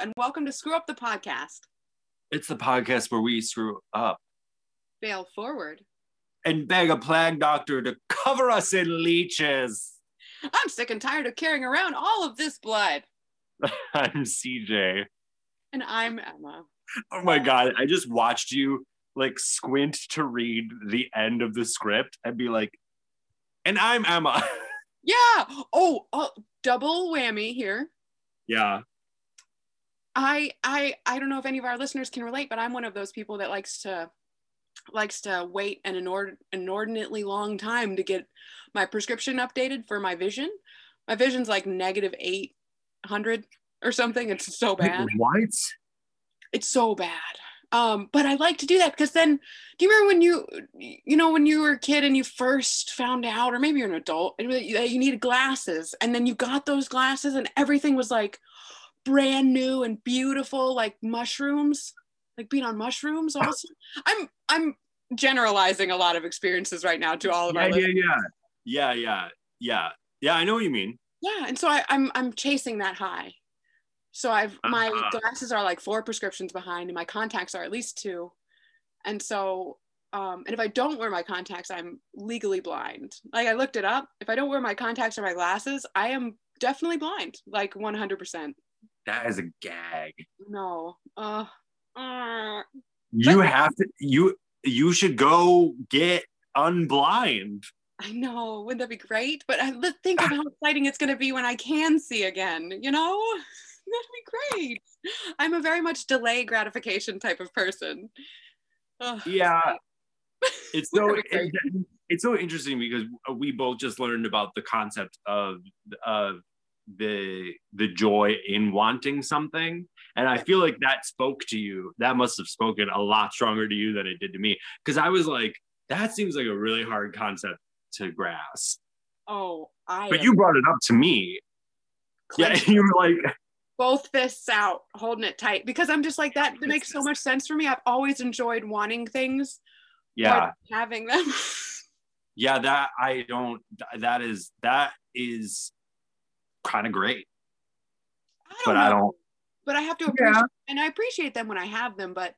and welcome to Screw Up the Podcast. It's the podcast where we screw up Fail forward. and beg a plague doctor to cover us in leeches. I'm sick and tired of carrying around all of this blood. I'm CJ. And I'm Emma. Oh my god, I just watched you like squint to read the end of the script and be like, and I'm Emma. Yeah. Oh, oh double whammy here. yeah. I I I don't know if any of our listeners can relate, but I'm one of those people that likes to likes to wait an inord- inordinately long time to get my prescription updated for my vision. My vision's like negative 800 or something. It's so bad. What? It's so bad. Um, but I like to do that because then, do you remember when you, you know, when you were a kid and you first found out, or maybe you're an adult, and that you needed glasses, and then you got those glasses, and everything was like brand new and beautiful, like mushrooms, like being on mushrooms. Also, I'm I'm generalizing a lot of experiences right now to all of Yeah, our yeah, listeners. yeah. Yeah, yeah, yeah. Yeah, I know what you mean. Yeah, and so I, I'm I'm chasing that high. So I've my Uh-huh. glasses are like four prescriptions behind, and my contacts are at least two. And so, um, and if I don't wear my contacts, I'm legally blind. Like I looked it up. If I don't wear my contacts or my glasses, I am definitely blind, like 100%. That is a gag. No. Uh, uh, You have to you you should go get unblind. I know. Wouldn't that be great? But I, think of how exciting it's going to be when I can see again. You know, that'd be great. I'm a very much delay gratification type of person. Ugh. Yeah. It's so Wouldn't it be it- it's so interesting because we both just learned about the concept of of the the joy in wanting something and i feel like that spoke to you that must have spoken a lot stronger to you than it did to me because i was like that seems like a really hard concept to grasp Oh, I. but am you brought it up to me yeah you were like both fists out, holding it tight because I'm just like that. That makes so much sense for me. I've always enjoyed wanting things, yeah having them. yeah that i don't that is that is kind of great I but know. i don't But I have to Yeah. appreciate, and I appreciate them when I have them. But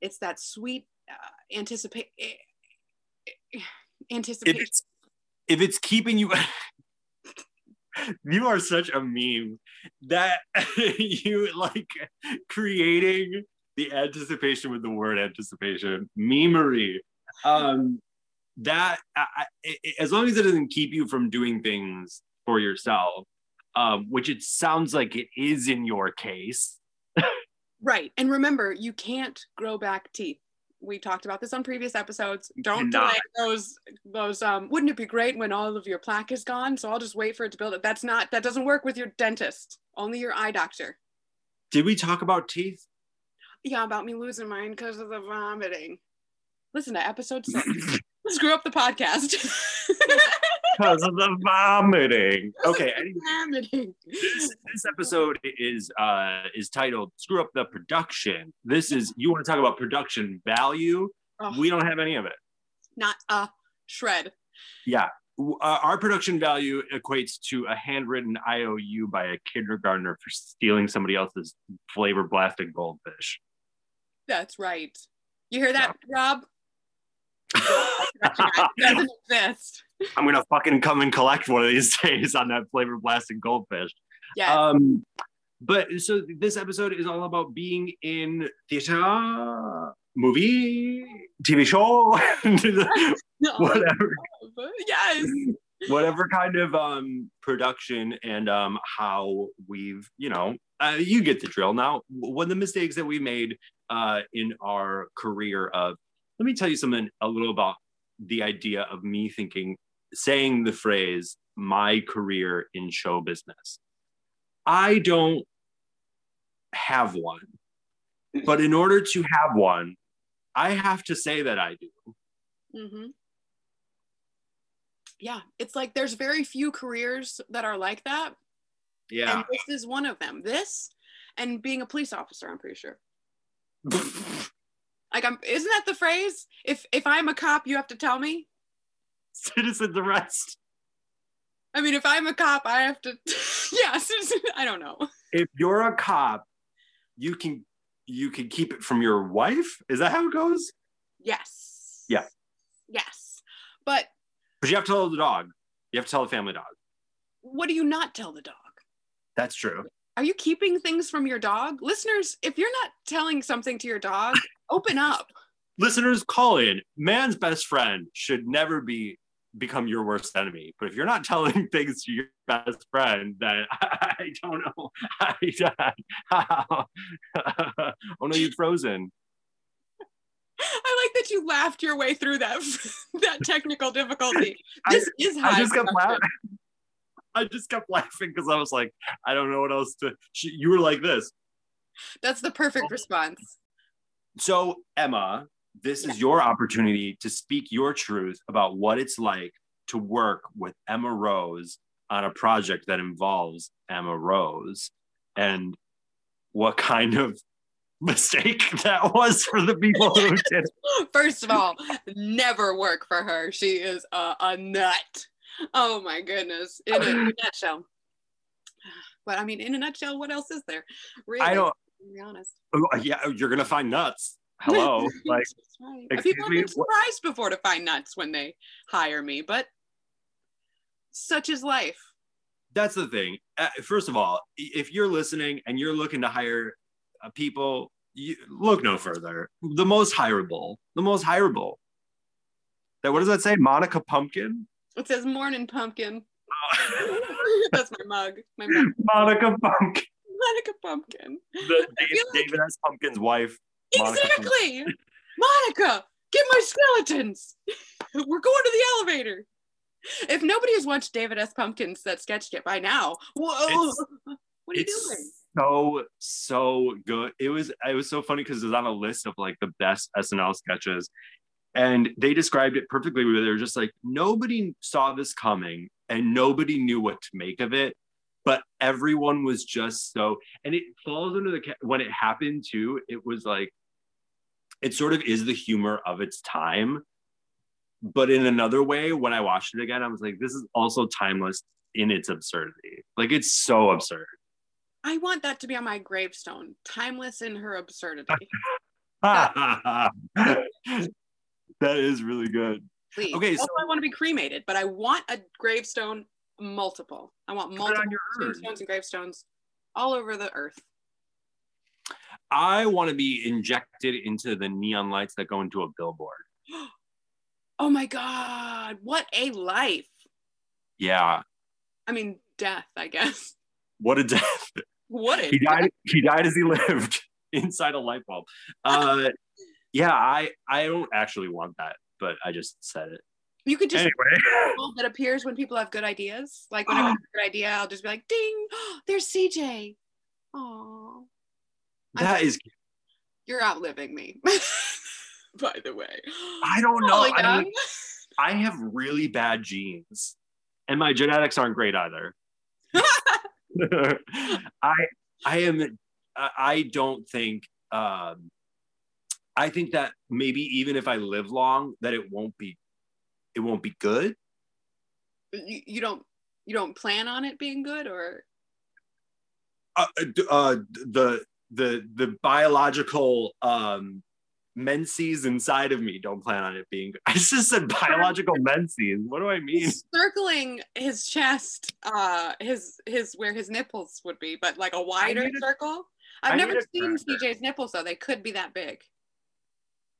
it's that sweet uh, anticipate if anticipation. it's if it's keeping you you are such a meme that you like creating the anticipation with the word anticipation memery um that I, I- as long as it doesn't keep you from doing things for yourself um which it sounds like it is in your case Right. And remember, you can't grow back teeth. We talked about this on previous episodes. Don't cannot. delay those those um wouldn't it be great when all of your plaque is gone? So I'll just wait for it to build it. That's not that doesn't work with your dentist. Only your eye doctor. did we talk about teeth Yeah, about me losing mine because of the vomiting. Listen to episode six. Screw up the podcast. because of the vomiting okay vomiting. this, this episode is uh is titled screw up the production this is you want to talk about production value Oh, we don't have any of it not a shred. yeah uh, our production value equates to a handwritten iou by a kindergartner for stealing somebody else's flavor blasted goldfish That's right. You hear that, Rob? It doesn't exist. I'm gonna fucking come and collect one of these days on that flavor blasted goldfish Yeah. Um, but so this episode is all about being in theater, movie, TV show, whatever, Yes. whatever kind of um production and um how we've, you know, uh, you get the drill. Now, one of the mistakes that we made uh in our career of, let me tell you something a little about the idea of me thinking, saying the phrase, my career in show business. I don't have one. But in order to have one, I have to say that I do. hmm Yeah, it's like there's very few careers that are like that. Yeah. And this is one of them. This and being a police officer, I'm pretty sure. Like I'm isn't that the phrase? If if I'm a cop, you have to tell me? Citizen arrest. I mean, if I'm a cop, I have to yes, I don't know. If you're a cop, you can you can keep it from your wife. Is that how it goes? Yes. Yeah. Yes. But But you have to tell the dog. You have to tell the family dog. what do you not tell the dog? That's true. Are you keeping things from your dog? Listeners, if you're not telling something to your dog, open up. Listeners, call in. Man's best friend should never be become your worst enemy. But if you're not telling things to your best friend, then I don't know. I, oh no, you've frozen. I like that you laughed your way through that that technical difficulty. This is I just kept laughing. I just kept laughing because I was like, I don't know what else to. She, you were like this. That's the perfect oh. response. So, Emma, this is your opportunity to speak your truth about what it's like to work with Emma Rose on a project that involves Emma Rose and what kind of mistake that was for the people who did. First of all, never work for her. She is a, a nut. Oh my goodness. In a, in a nutshell. But I mean, in a nutshell, what else is there? Really, I don't. to be honest. oh, Yeah, you're gonna find nuts. Hello, like right. excuse People have been what- surprised before to find nuts when they hire me, but such is life. that's the thing. Uh, First of all, if you're listening and you're looking to hire uh, people, you, look no further. The most hireable, the most hireable. That what does that say? Monica Pumpkin. It says morning pumpkin. That's my mug. My mug. Monica Pumpkin. Monica Pumpkin. The, I feel like- David S. Pumpkin's wife. Monica. Exactly. Monica, get my skeletons. We're going to the elevator. If nobody has watched David S. Pumpkins that sketch yet by now, whoa, It's- what are you doing? so so good. It was it was so funny because it was on a list of like the best SNL sketches, and they described it perfectly. Where they were just like nobody saw this coming, and nobody knew what to make of it, but everyone was just so. And it falls under the when it happened too. It was like it sort of is the humor of its time. But in another way, when I watched it again, I was like, this is also timeless in its absurdity. Like it's so absurd. I want that to be on my gravestone. Timeless in her absurdity. that is really good. Please. Okay, also, so- I want to be cremated, but I want a gravestone multiple. I want multiple on tombstones and gravestones all over the earth. I want to be injected into the neon lights that go into a billboard. Oh my God, what a life. Yeah, I mean, death, I guess. what a death! What a He died. He died as he lived inside a light bulb. Uh, yeah, I I don't actually want that, but I just said it You could just anyway. that appears when people have good ideas. Like when I have a good idea, I'll just be like, ding, there's CJ. Oh, that is. you're outliving me. By the way. I don't know. Holy I, mean, I have really bad genes, and my genetics aren't great either. I I am I I don't think um I think that maybe even if I live long that it won't be it won't be good. you, you don't you don't plan on it being good or Uh, uh the the the biological um menses inside of me don't plan on it being. I just said biological menses. What do I mean? he's circling his chest uh his his where his nipples would be but like a wider a- circle I i've need never seen cj's nipples though they could be that big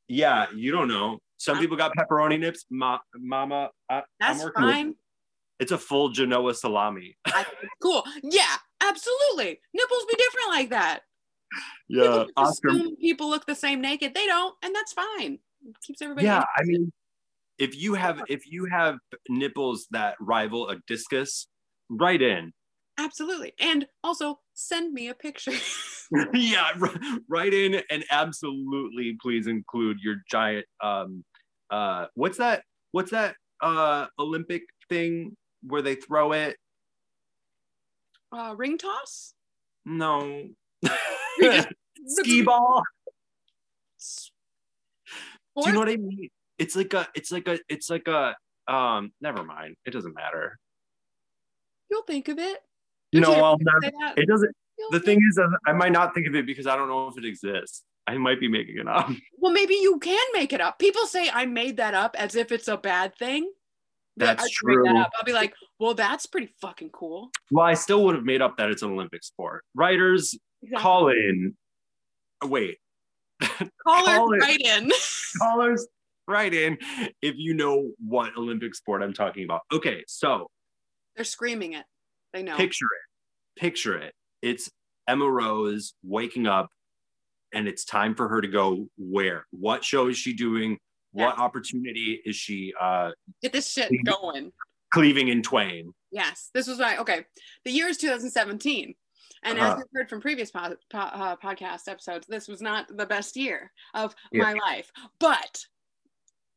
Yeah, you don't know. Some people got pepperoni nips. Ma- mama, I, that's working with- fine It's a full Genoa salami. I cool yeah absolutely nipples be different like that Yeah, people Oscar. people look the same naked they don't and that's fine it keeps everybody Yeah, I mean, if you have if you have nipples that rival a discus, write in. absolutely and also send me a picture yeah, write in and absolutely please include your giant. Um, uh, what's that? What's that? Uh, Olympic thing where they throw it? uh ring toss No. Ski ball. Do you know what I mean? It's like a, it's like a, it's like a, um, never mind. It doesn't matter. you'll think of it Don't know, you I'll it doesn't, You'll The thing is, uh, I might not think of it because I don't know if it exists. I might be making it up. Well, maybe you can make it up. People say I made that up as if it's a bad thing. That's I make that true. up. I'll be like, well, that's pretty fucking cool. Well, I still would have made up that it's an Olympic sport. Writers, call in. Wait, Callers call it. right in. callers, write in if you know what Olympic sport I'm talking about. Okay, so They're screaming it. They know. picture it. Picture it. It's Emma Rose waking up and it's time for her to go where? What show is she doing? What opportunity is she uh, Get this shit going. cleaving in twain? Yes, this was my okay. The year is 2017, and as Uh-huh. we've heard from previous po- po- uh, podcast episodes, this was not the best year of Yeah. my life, but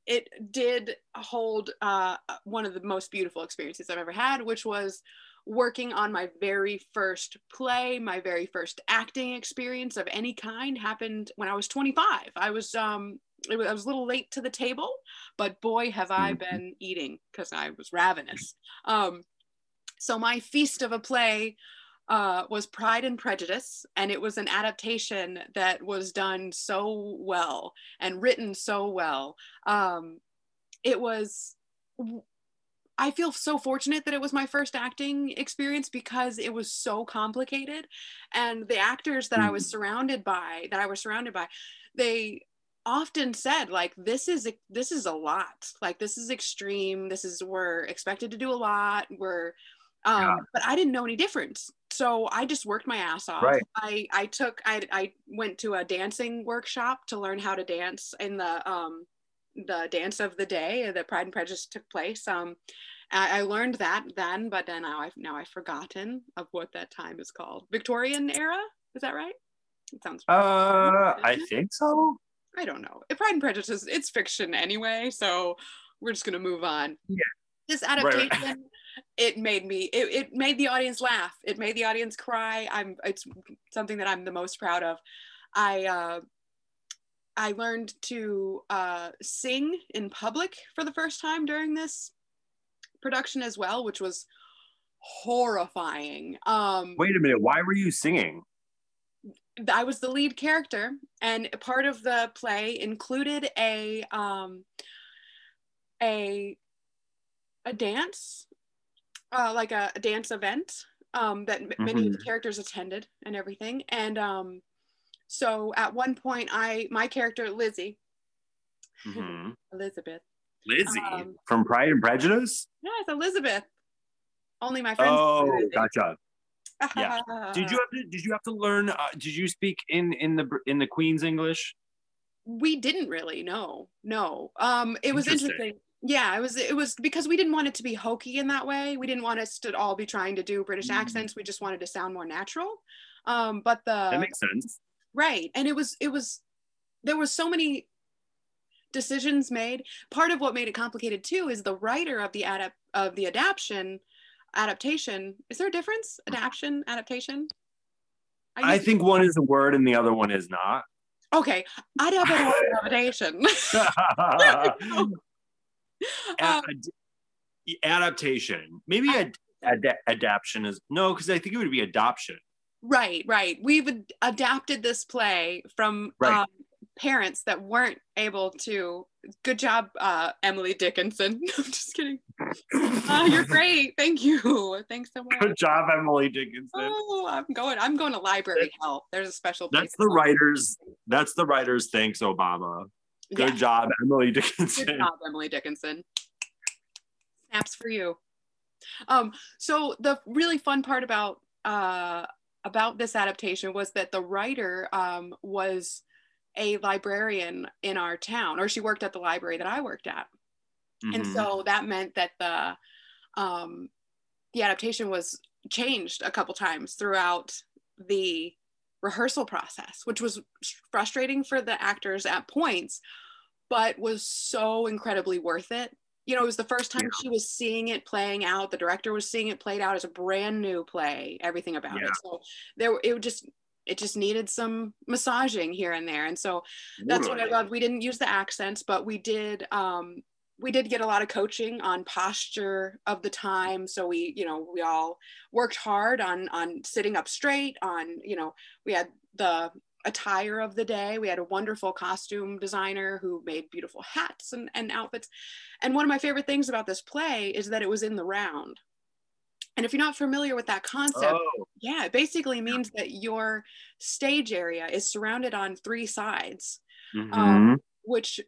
it did hold uh, one of the most beautiful experiences I've ever had, which was working on my very first play. My very first acting experience of any kind happened when I was 25. I was um, it was, I was a little late to the table, but boy, have I Mhm. been eating because I was ravenous. Um, so my feast of a play uh, was Pride and Prejudice, and it was an adaptation that was done so well and written so well. Um, it was. I feel so fortunate that it was my first acting experience because it was so complicated, and the actors that I was surrounded by, that I was surrounded by, they often said like this is this is a lot like this is extreme this is we're expected to do a lot we're um Yeah. but i didn't know any difference so i just worked my ass off Right. i i took i i went to a dancing workshop to learn how to dance in the um the dance of the day that pride and prejudice took place um I, I learned that then but then now i've now i've forgotten of what that time is called victorian era is that right it sounds Uh, I think so. I don't know. Pride and Prejudice is it's fiction anyway, so we're just gonna move on. Yeah. This right. adaptation, it made me it, it made the audience laugh. It made the audience cry. I'm it's something that I'm the most proud of. I uh I learned to uh sing in public for the first time during this production as well, which was horrifying. Um Wait a minute. Why were you singing? I was the lead character, and part of the play included a um, a a dance, uh, like a, a dance event um, that m- many of the characters attended and everything. And um, so at one point, I my character Lizzie Mhm. Elizabeth, Lizzie Um, from Pride and Prejudice. yes, Elizabeth. Only my friends. Oh, gotcha. yeah. Did you have to? Did you have to learn? Uh, did you speak in in the in the Queen's English? we didn't really no no um it was Interesting. interesting yeah it was it was because we didn't want it to be hokey in that way. We didn't want us to all be trying to do british Mm. accents. We just wanted to sound more natural. Um but the That makes sense. right and it was it was there was so many decisions made. Part of what made it complicated too is the writer of the adapt of the adaptation adaptation. Is there a difference? Adaptation adaptation? I use- think one is a word and the other one is not. okay adaptation Ad- adaptation. Maybe ad- ad- adaption is no, because I think it would be adoption. Right, right. We've ad- adapted this play from Right. um, parents that weren't able to. Good job, uh, Emily Dickinson. I'm just kidding. Uh, you're great. Thank you. Thanks so much. Good job, Emily Dickinson. Oh, I'm going. I'm going to library hell. There's a special. That's the writers. That's the writers. Thanks, Obama. Good Yeah, job, Emily Dickinson. Good job, Emily Dickinson. Snaps for you. Um, so the really fun part about uh, about this adaptation was that the writer um, was a librarian in our town, or she worked at the library that I worked at, and Mhm. so that meant that the um, the adaptation was changed a couple times throughout the rehearsal process, which was frustrating for the actors at points, but was so incredibly worth it. You know, it was the first time Yeah. she was seeing it playing out. The director was seeing it played out as a brand new play, everything about Yeah. it. So there, it just it just needed some massaging here and there, and so that's what I loved. We didn't use the accents, but we did um, we did get a lot of coaching on posture of the time. So we you know we all worked hard on on sitting up straight on you know we had the attire of the day. We had a wonderful costume designer who made beautiful hats and, and outfits. And one of my favorite things about this play is that it was in the round. And if you're not familiar with that concept Oh, yeah it basically means that your stage area is surrounded on three sides mhm. um, which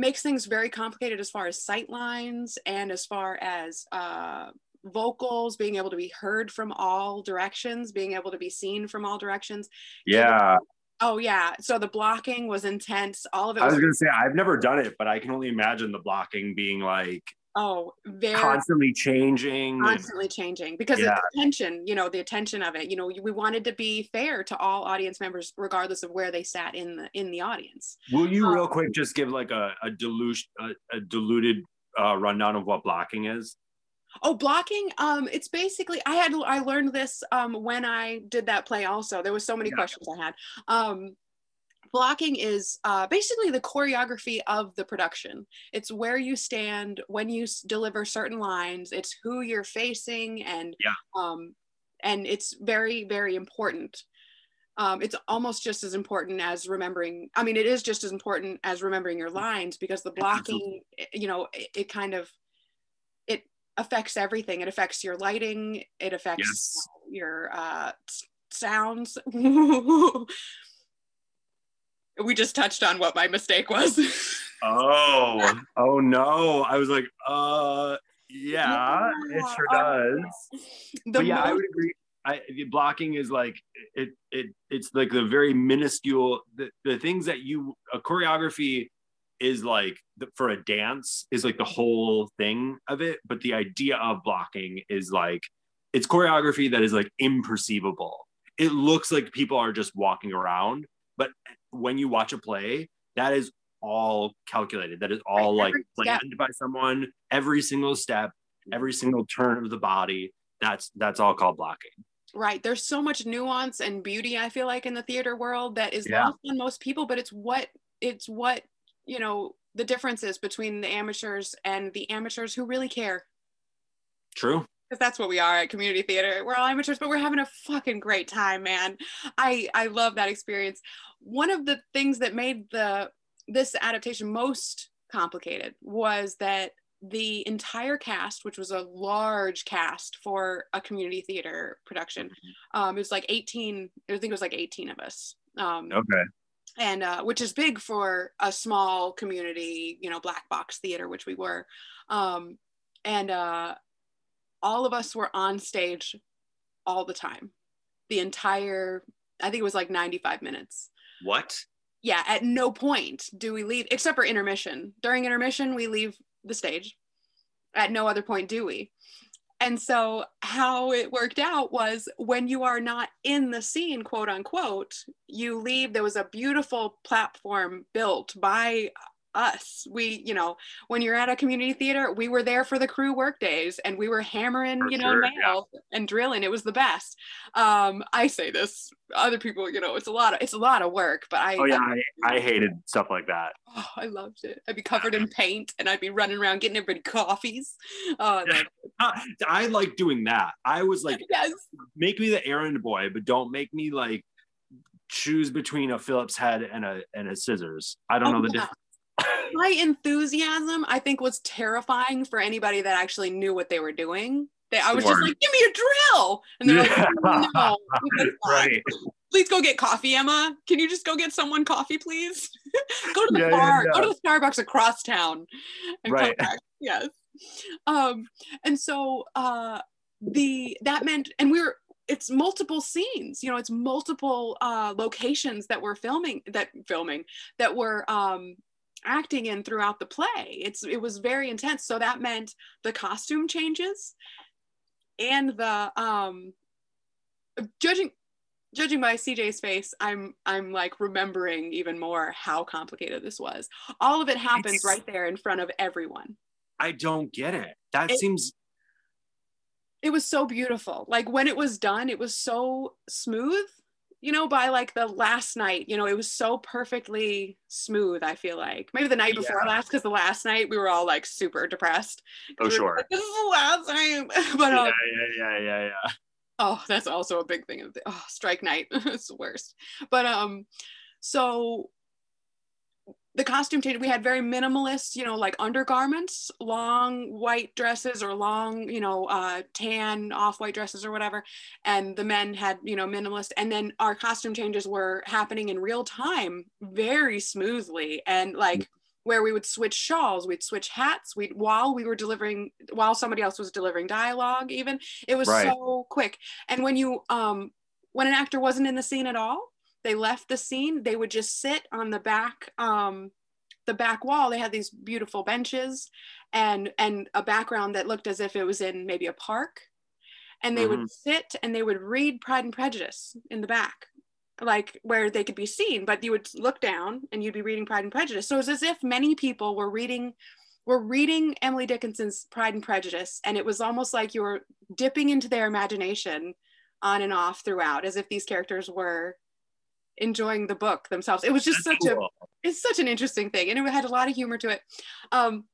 makes things very complicated as far as sight lines and as far as uh, vocals being able to be heard from all directions, being able to be seen from all directions. yeah. Oh yeah, so the blocking was intense. All of it I was, was gonna say I've never done it, but I can only imagine the blocking being like oh very constantly changing. constantly changing because Yeah. the attention, you know, the attention of it. You know, we wanted to be fair to all audience members, regardless of where they sat in the in the audience. Will you Um, real quick just give like a a, dilution, a, a diluted uh, rundown of what blocking is? Oh, blocking. Um, it's basically I had I learned this um when I did that play. Also, there was so many Yeah. questions I had. Um, blocking is uh, basically the choreography of the production. It's where you stand when you s- deliver certain lines. It's who you're facing, and Yeah. um, and it's very very important. Um, it's almost just as important as remembering. I mean, it is just as important as remembering your lines because the blocking, eh, you know, it, it kind of it affects everything. It affects your lighting. It affects Yes. your uh, sounds. we just touched on what my mistake was. Oh, oh no! I was like, uh, yeah, it sure does. the but yeah, I would agree. I, the blocking is like it. It it's like the very minuscule the, the things that you a choreography is like the, for a dance is like the whole thing of it. But the idea of blocking is like it's choreography that is like imperceivable. It looks like people are just walking around, but when you watch a play, that is all calculated. That is all Right, like every step. planned by someone. Every single step, every single turn of the body. That's that's all called blocking. right there's so much nuance and beauty i feel like in the theater world that is Yeah. lost on most people but it's what it's what you know the difference is between the amateurs and the amateurs who really care True. Because that's what we are at community theater we're all amateurs but we're having a fucking great time man i i love that experience one of the things that made the this adaptation most complicated was that the entire cast which was a large cast for a community theater production um it was like 18 i think it was like 18 of us um Okay. and uh, which is big for a small community, you know, black box theater, which we were. Um, and uh, all of us were on stage all the time, the entire, I think it was like 95 minutes. What? Yeah, at no point do we leave, except for intermission. During intermission, we leave the stage. At no other point do we. And so, how it worked out was when you are not in the scene, quote unquote, you leave. There was a beautiful platform built by us. We, you know, when you're at a community theater, we were there for the crew work days and we were hammering, For you know, sure, yeah. nails and drilling. It was the best. Um, I say this, other people, you know, it's a lot of it's a lot of work, but I Oh yeah, I, I hated stuff like that. Oh, I loved it. I'd be covered in paint and I'd be running around getting everybody coffees. Oh, Yeah. I like doing that. I was like, yes. make me the errand boy, but don't make me like choose between a Phillips head and a and a scissors. I don't Oh, know the yeah. difference. My enthusiasm, I think, was terrifying for anybody that actually knew what they were doing. They, I was just like, give me a drill. And they're like, no, right. please go get coffee, Emma. Can you just go get someone coffee, please? go to the Yeah, yeah, bar, yeah. go to the Starbucks across town. and come Right. back. Yes. Um, and so uh the that meant and we were it's multiple scenes, you know, it's multiple uh locations that we're filming that filming that were um acting in throughout the play. It's it was very intense. So that meant the costume changes and the um judging judging by CJ's face, I'm I'm like remembering even more how complicated this was. All of it happens It's- right there in front of everyone. I don't get it. That It- seems It was so beautiful. Like when it was done, it was so smooth you know, by like the last night, you know, it was so perfectly smooth. I feel like maybe the night before Yeah. last, because the last night we were all like super depressed. Oh we sure. like, this is the last time. but Yeah, um, yeah, yeah, yeah, yeah. oh, that's also a big thing of the oh, strike night. it's the worst. But um, so the costume change we had very minimalist you know like undergarments long white dresses or long you know uh tan off-white dresses or whatever. And the men had you know minimalist. And then our costume changes were happening in real time very smoothly. And like where we would switch shawls we'd switch hats we'd while we were delivering while somebody else was delivering dialogue even it was Right. so quick. And when you um when an actor wasn't in the scene at all they left the scene they would just sit on the back um the back wall. They had these beautiful benches and and a background that looked as if it was in maybe a park. And they would sit and they would read pride and prejudice in the back like where they could be seen but you would look down and you'd be reading pride and prejudice. So it was as if many people were reading were reading emily dickinson's pride and prejudice and it was almost like you were dipping into their imagination on and off throughout as if these characters were enjoying the book themselves. It was just That's such a it's such an interesting thing and it had a lot of humor to it. Um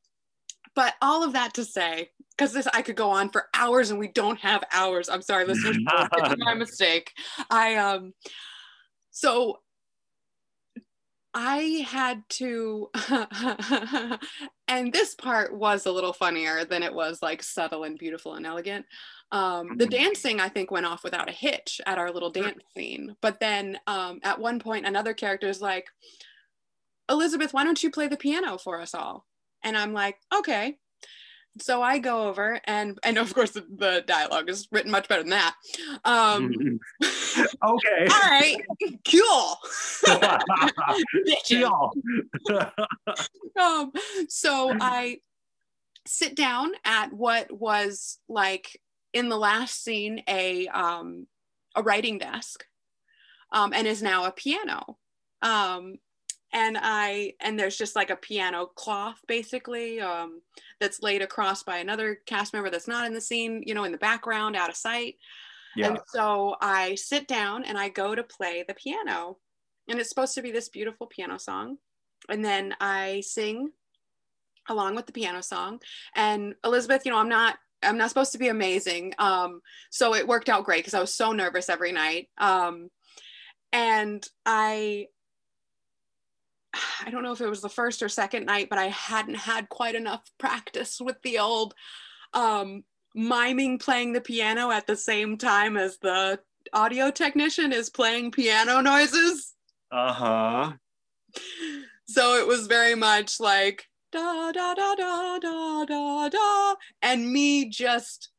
but all of that to say because this i could go on for hours and we don't have hours. I'm sorry listeners it's my mistake. I um so i had to and this part was a little funnier than it was like subtle and beautiful and elegant um, the Mhm. dancing i think went off without a hitch at our little dance scene. But then um, at one point another character is like elizabeth why don't you play the piano for us all? And i'm like okay. So i go over and and of course the, the dialogue is written much better than that. Um okay. all right. Cool. Um, so I sit down at what was like in the last scene a um, a writing desk, um, and is now a piano. Um, and I and there's just like a piano cloth basically um, that's laid across by another cast member that's not in the scene, you know, in the background, out of sight. Yeah. And so I sit down and I go to play the piano. And it's supposed to be this beautiful piano song. And then I sing along with the piano song. And Elizabeth, you know, I'm not I'm not supposed to be amazing. Um, so it worked out great because I was so nervous every night. Um, and I I don't know if it was the first or second night, but I hadn't had quite enough practice with the old um, miming playing the piano at the same time as the audio technician is playing piano noises. Uh huh. So it was very much like da da da da da da da, and me just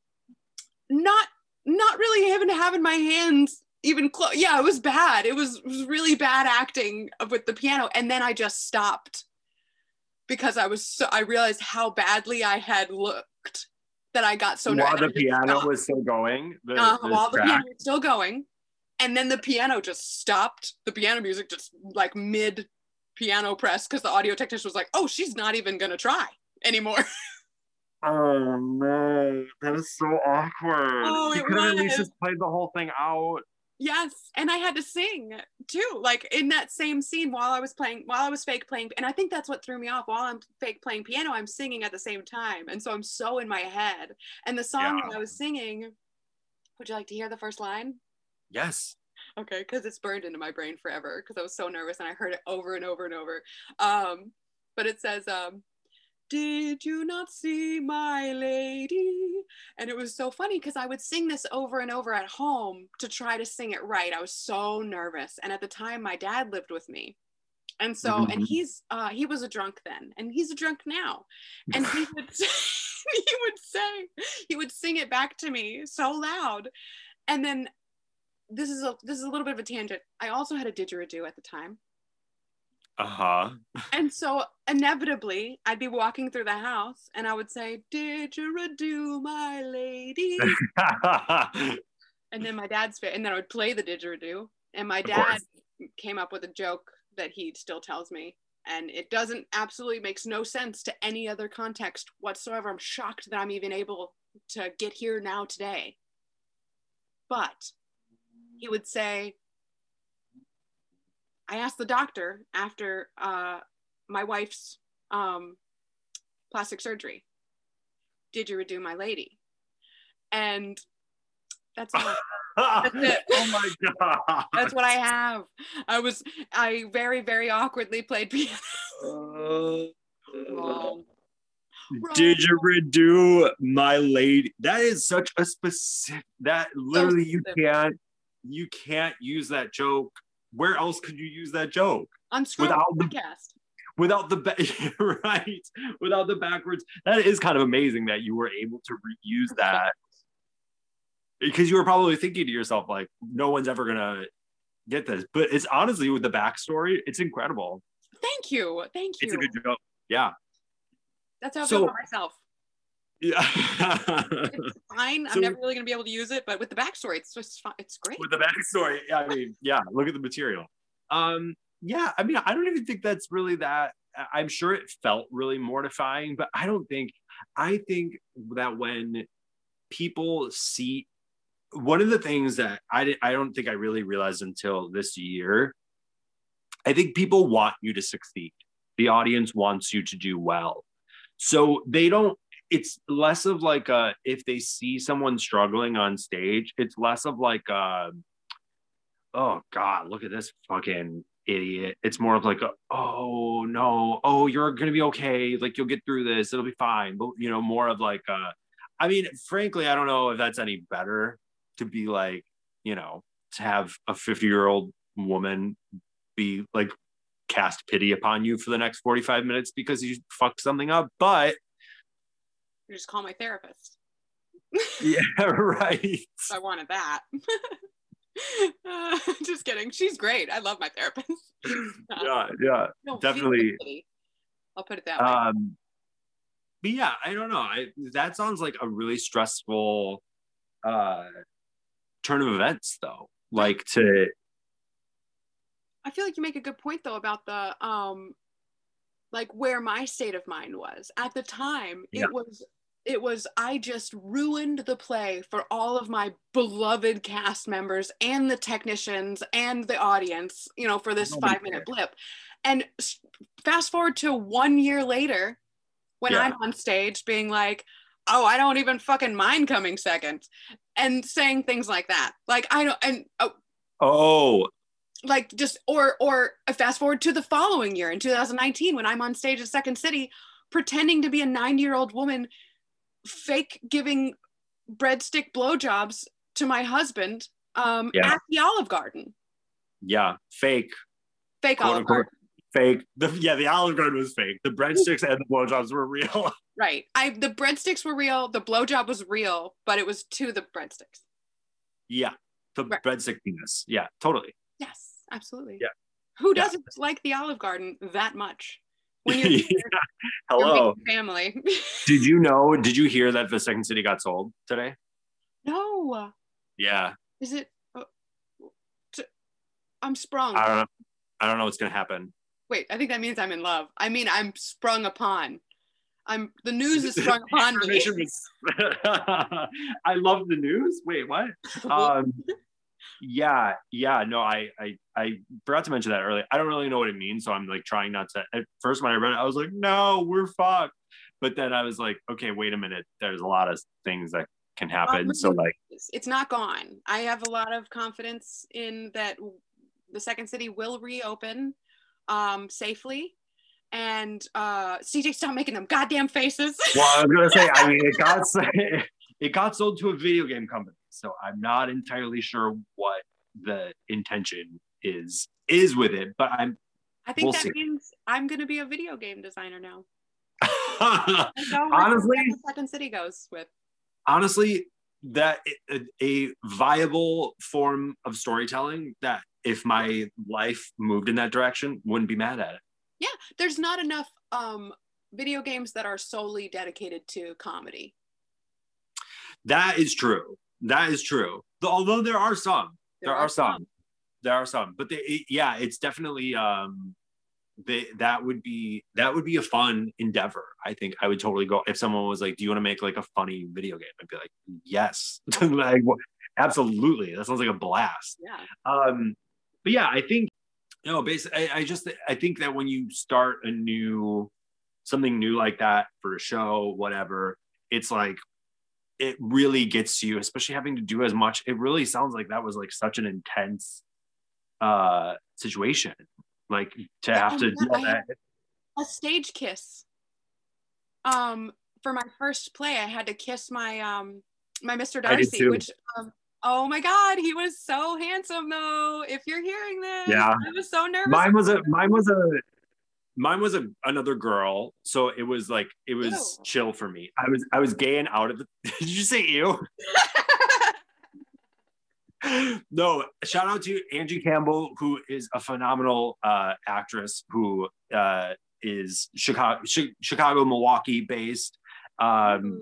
not not really even having my hands even close. Yeah, it was bad. It was, it was really bad acting with the piano, and then I just stopped because I was so I realized how badly I had looked that I got so While nervous. the piano was still going, the, uh, the while the track. piano was still going, and then the piano just stopped. The piano music just like mid piano press because the audio technician was like, "Oh, she's not even gonna try anymore." Oh no, that is so awkward. Oh, you it could have at least just played the whole thing out. yes, and I had to sing too, like in that same scene while I was playing, while I was fake playing, and I think that's what threw me off. While I'm fake playing piano, I'm singing at the same time, and so I'm so in my head. And the song Yeah. that I was singing, would you like to hear the first line? Yes. Okay, because it's burned into my brain forever because I was so nervous and I heard it over and over and over. Um, but it says, um, Did you not see my lady? And it was so funny because I would sing this over and over at home to try to sing it right. I was so nervous. And at the time, my dad lived with me. And so, and Mhm. he's, uh, he was a drunk then, and he's a drunk now. And he would, he would say, he would sing it back to me so loud. And then this is a this is a little bit of a tangent. I also had a didgeridoo at the time. Uh huh. And so inevitably I'd be walking through the house and I would say, Didgeridoo, my lady. and then my dad's fit, and then I would play the didgeridoo. And my dad came up with a joke that he still tells me. And it doesn't absolutely makes no sense to any other context whatsoever. I'm shocked that I'm even able to get here now today. But he would say, I asked the doctor after uh, my wife's um, plastic surgery, "Did you redo my lady?" And that's all. That's it. oh my god. That's what I have. I was I very very awkwardly played piano. Uh, Wrong. Did you redo my lady? That is such a specific. That literally you specific. can't. You can't use that joke. Where else could you use that joke On Scroll Without the- podcast. without the ba- right? Without the backwards. That is kind of amazing that you were able to reuse that because you were probably thinking to yourself like, no one's ever gonna get this. But it's honestly with the backstory, it's incredible. Thank you. Thank you. It's a good joke. Yeah. That's how I So- feel about myself. Yeah. It's fine. So- I'm never really gonna be able to use it, but with the backstory, it's just fun. It's great. with the backstory. Yeah, I mean, yeah, look at the material. Um, yeah, I mean, I don't even think that's really that. I'm sure it felt really mortifying, but I don't think. I think that when people see one of the things that I I don't think I really realized until this year. I think people want you to succeed. The audience wants you to do well, so they don't it's less of like a if they see someone struggling on stage, it's less of like a oh god, look at this fucking idiot. It's more of like a, oh no, oh you're gonna be okay, like you'll get through this, it'll be fine. But you know, more of like uh I mean, frankly, I don't know if that's any better to be like, you know, to have a 50 year old woman be like cast pity upon you for the next 45 minutes because you fucked something up. But Just call my therapist. yeah, right. I wanted that. Uh, just kidding. She's great. I love my therapist. Yeah, yeah. No, definitely. I'll put it that way. Um, but yeah, I don't know. I that sounds like a really stressful uh turn of events though. Like to I feel like you make a good point though about the um like where my state of mind was. At the time, Yeah. it was it was I just ruined the play for all of my beloved cast members and the technicians and the audience, you know, for this Nobody 5-minute blip. And fast forward to 1 year later when Yeah. I'm on stage being like, "Oh, I don't even fucking mind coming second. And saying things like that. Like I don't and oh, oh like just or or uh, fast forward to the following year in 2019 when i'm on stage at second city pretending to be a 90 year old woman fake giving breadstick blowjobs to my husband um, Yeah. at the olive garden yeah, fake. fake olive garden fake. The, yeah, the Olive Garden was fake. The breadsticks and the blowjobs were real. right i the breadsticks were real the blowjob was real but it was to the breadsticks yeah, the Right. breadstick penis. Yeah, totally. yes absolutely Yeah. who doesn't like the olive garden that much when you're, Yeah. you're Hello. big family Did you know? Did you hear that the second city got sold today? no Yeah, Is it? Uh, t- I'm sprung. I don't know. I don't know what's gonna happen. Wait, I think that means I'm in love. I mean, I'm sprung upon. I'm the news is sprung upon me. I love the news. Wait, what? Um, yeah, yeah. No, I, I, I forgot to mention that earlier. I don't really know what it means, so I'm like trying not to. At first, when I read it, I was like, "No, we're fucked." But then I was like, "Okay, wait a minute. There's a lot of things that can happen." So like, It's- not gone. I have a lot of confidence in that the second city will reopen um, safely. And uh, CJ, stop making them goddamn faces. well, I was gonna say. I mean, it got it got sold to a video game company, so I'm not entirely sure what the intention is is with it. But I'm I think We'll that see. means I'm going to be a video game designer now. That's how we're- Honestly- second city goes with. honestly that a, a viable form of storytelling that if my life moved in that direction wouldn't be mad at it yeah there's not enough um video games that are solely dedicated to comedy that is true that is true. Though- although there are some there, are, some. there are some but they, it- yeah it's definitely um they, that would be that would be a fun endeavor i think. I would totally go if someone was like do you want to make like a funny video game? I'd be like yes. Like absolutely. That sounds like a blast. Yeah. Um, but yeah, I think no, basically, I, I just I think that when you start a new something new like that for a show, whatever, it's like it really gets to you, especially having to do as much. It really sounds like that was like such an intense uh situation. Like to have to do that. A stage kiss. Um, for my first play, I had to kiss my um my Mr. Darcy, which um, oh my god, he was so handsome though. If you're hearing this, yeah, I was so nervous. Mine was a mine was a mine was a another girl, so it was like it was ew. chill for me. I was I was gay and out of the. Did you say ew? no, shout out to Angie Campbell, who is a phenomenal uh, actress who uh, is Chicago, Chicago, Milwaukee based. Um, mm-hmm.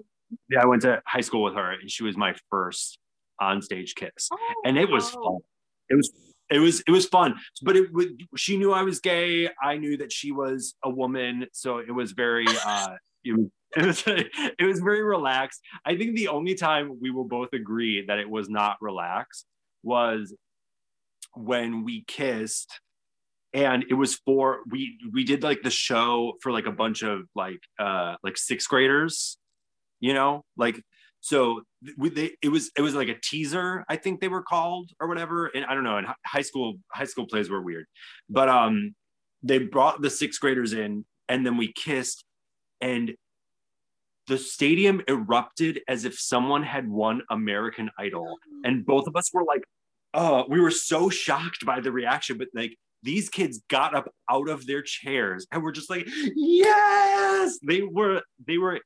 Yeah, I went to high school with her, and she was my first on stage kiss, oh, and it was fun. It was it was it was fun, but it would. She knew I was gay. I knew that she was a woman, so it was very. uh it was, it was it was very relaxed. I think the only time we will both agree that it was not relaxed was when we kissed and it was for we we did like the show for like a bunch of like uh like sixth graders you know like so we, they, it was it was like a teaser i think they were called or whatever. And i don't know and high school high school plays were weird. But um they brought the sixth graders in and then we kissed and the stadium erupted as if someone had won american idol. And both of us were like oh we were so shocked by the reaction but like these kids got up out of their chairs and were just like yes! They were they were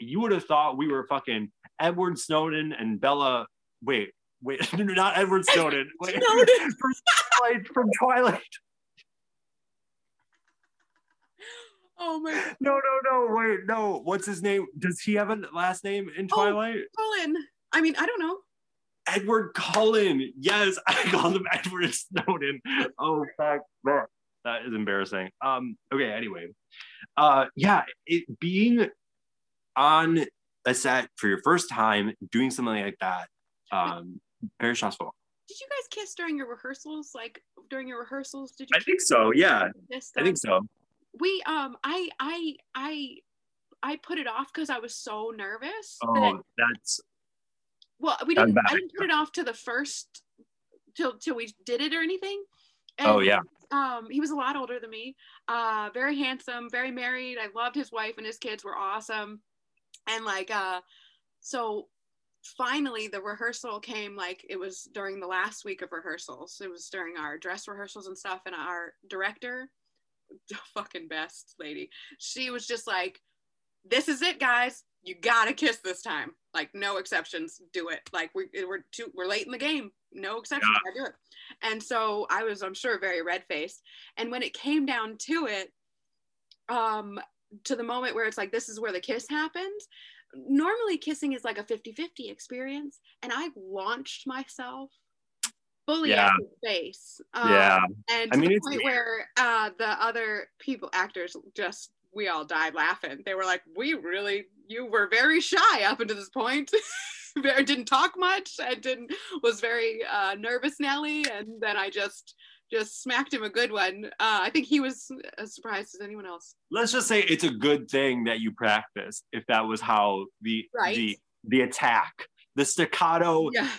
you would have thought we were fucking Edward Snowden and Bella. Wait, wait, not Edward Snowden. Wait, Snowden. from Twilight. From Twilight. Oh my. No, no, no. Wait, no. What's his name? Does he have a last name in oh, Twilight? Oh, Cullen. I mean, I don't know. Edward Cullen. Yes, I called him Edward Snowden. Oh fuck, that that is embarrassing. Um. Okay. Anyway, uh, yeah, it being on a set for your first time doing something like that um very stressful did you guys kiss during your rehearsals? Like during your rehearsals did you i think so yeah. i think so. We um i i i i put it off because i was so nervous oh that, that's well we didn't i didn't put it off to the first till till we did it or anything. And, oh yeah. um he was a lot older than me uh very handsome very married. I loved his wife and his kids were awesome and like uh so finally the rehearsal came like it was during the last week of rehearsals. It was during our dress rehearsals and stuff. And our director fucking best lady she was just like this is it guys. You gotta kiss this time. Like no exceptions. Do it. Like we, we're too we're late in the game. No exceptions. Yeah. I do it. And so i was i'm sure very red faced and when it came down to it um to the moment where it's like this is where the kiss happens normally kissing is like a 50-50 experience and i launched myself fully yeah. at his face. Um, yeah. and to I mean, the point where uh, the other people actors just we all died laughing. They were like we really you were very shy up until this point. Very didn't talk much I didn't was very uh, nervous nelly and then i just just smacked him a good one. Uh, I think he was as surprised as anyone else. Let's just say it's a good thing that you practice. If that was how the right. the the attack, the staccato yes.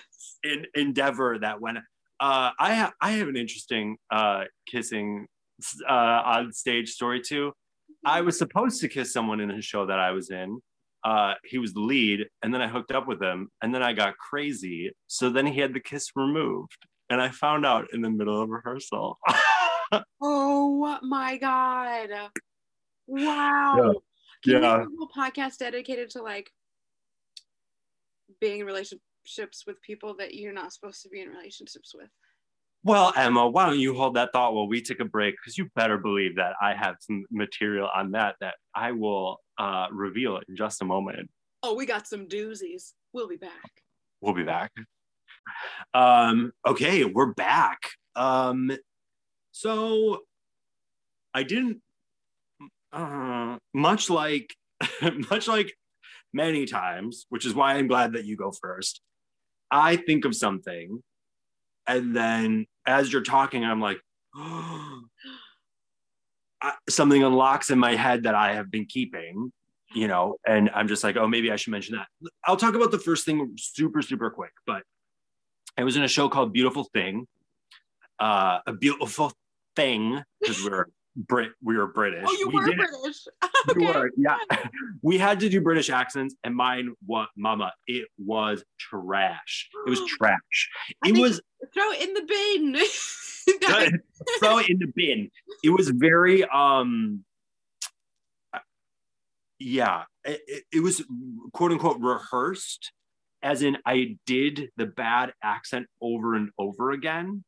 in, endeavor that went. Uh, I have I have an interesting uh, kissing uh, on stage story too. I was supposed to kiss someone in a show that I was in. Uh, he was the lead, and then I hooked up with him, and then I got crazy. So then he had the kiss removed and I found out in the middle of rehearsal. oh my god! Wow. Yeah. Can yeah. a whole podcast dedicated to like being in relationships with people that you're not supposed to be in relationships with? Well, Emma, why don't you hold that thought while we take a break? Because you better believe that I have some material on that that I will uh, reveal in just a moment. Oh, we got some doozies. We'll be back. We'll be back. Um, okay, we're back. Um, so I didn't uh, much like much like many times, which is why I'm glad that you go first. I think of something, and then as you're talking, I'm like, I, something unlocks in my head that I have been keeping, you know, and I'm just like, oh, maybe I should mention that. I'll talk about the first thing super, super quick, but I was in a show called Beautiful Thing, uh, a beautiful thing because we're Brit, we were British. Oh, you we were did- British. we okay. were, yeah. We had to do British accents, and mine, what, Mama, it was trash. It was trash. I It was Throw it in the bin. throw it in the bin. It was very um yeah, it, it- it was quote unquote rehearsed, as in I did the bad accent over and over again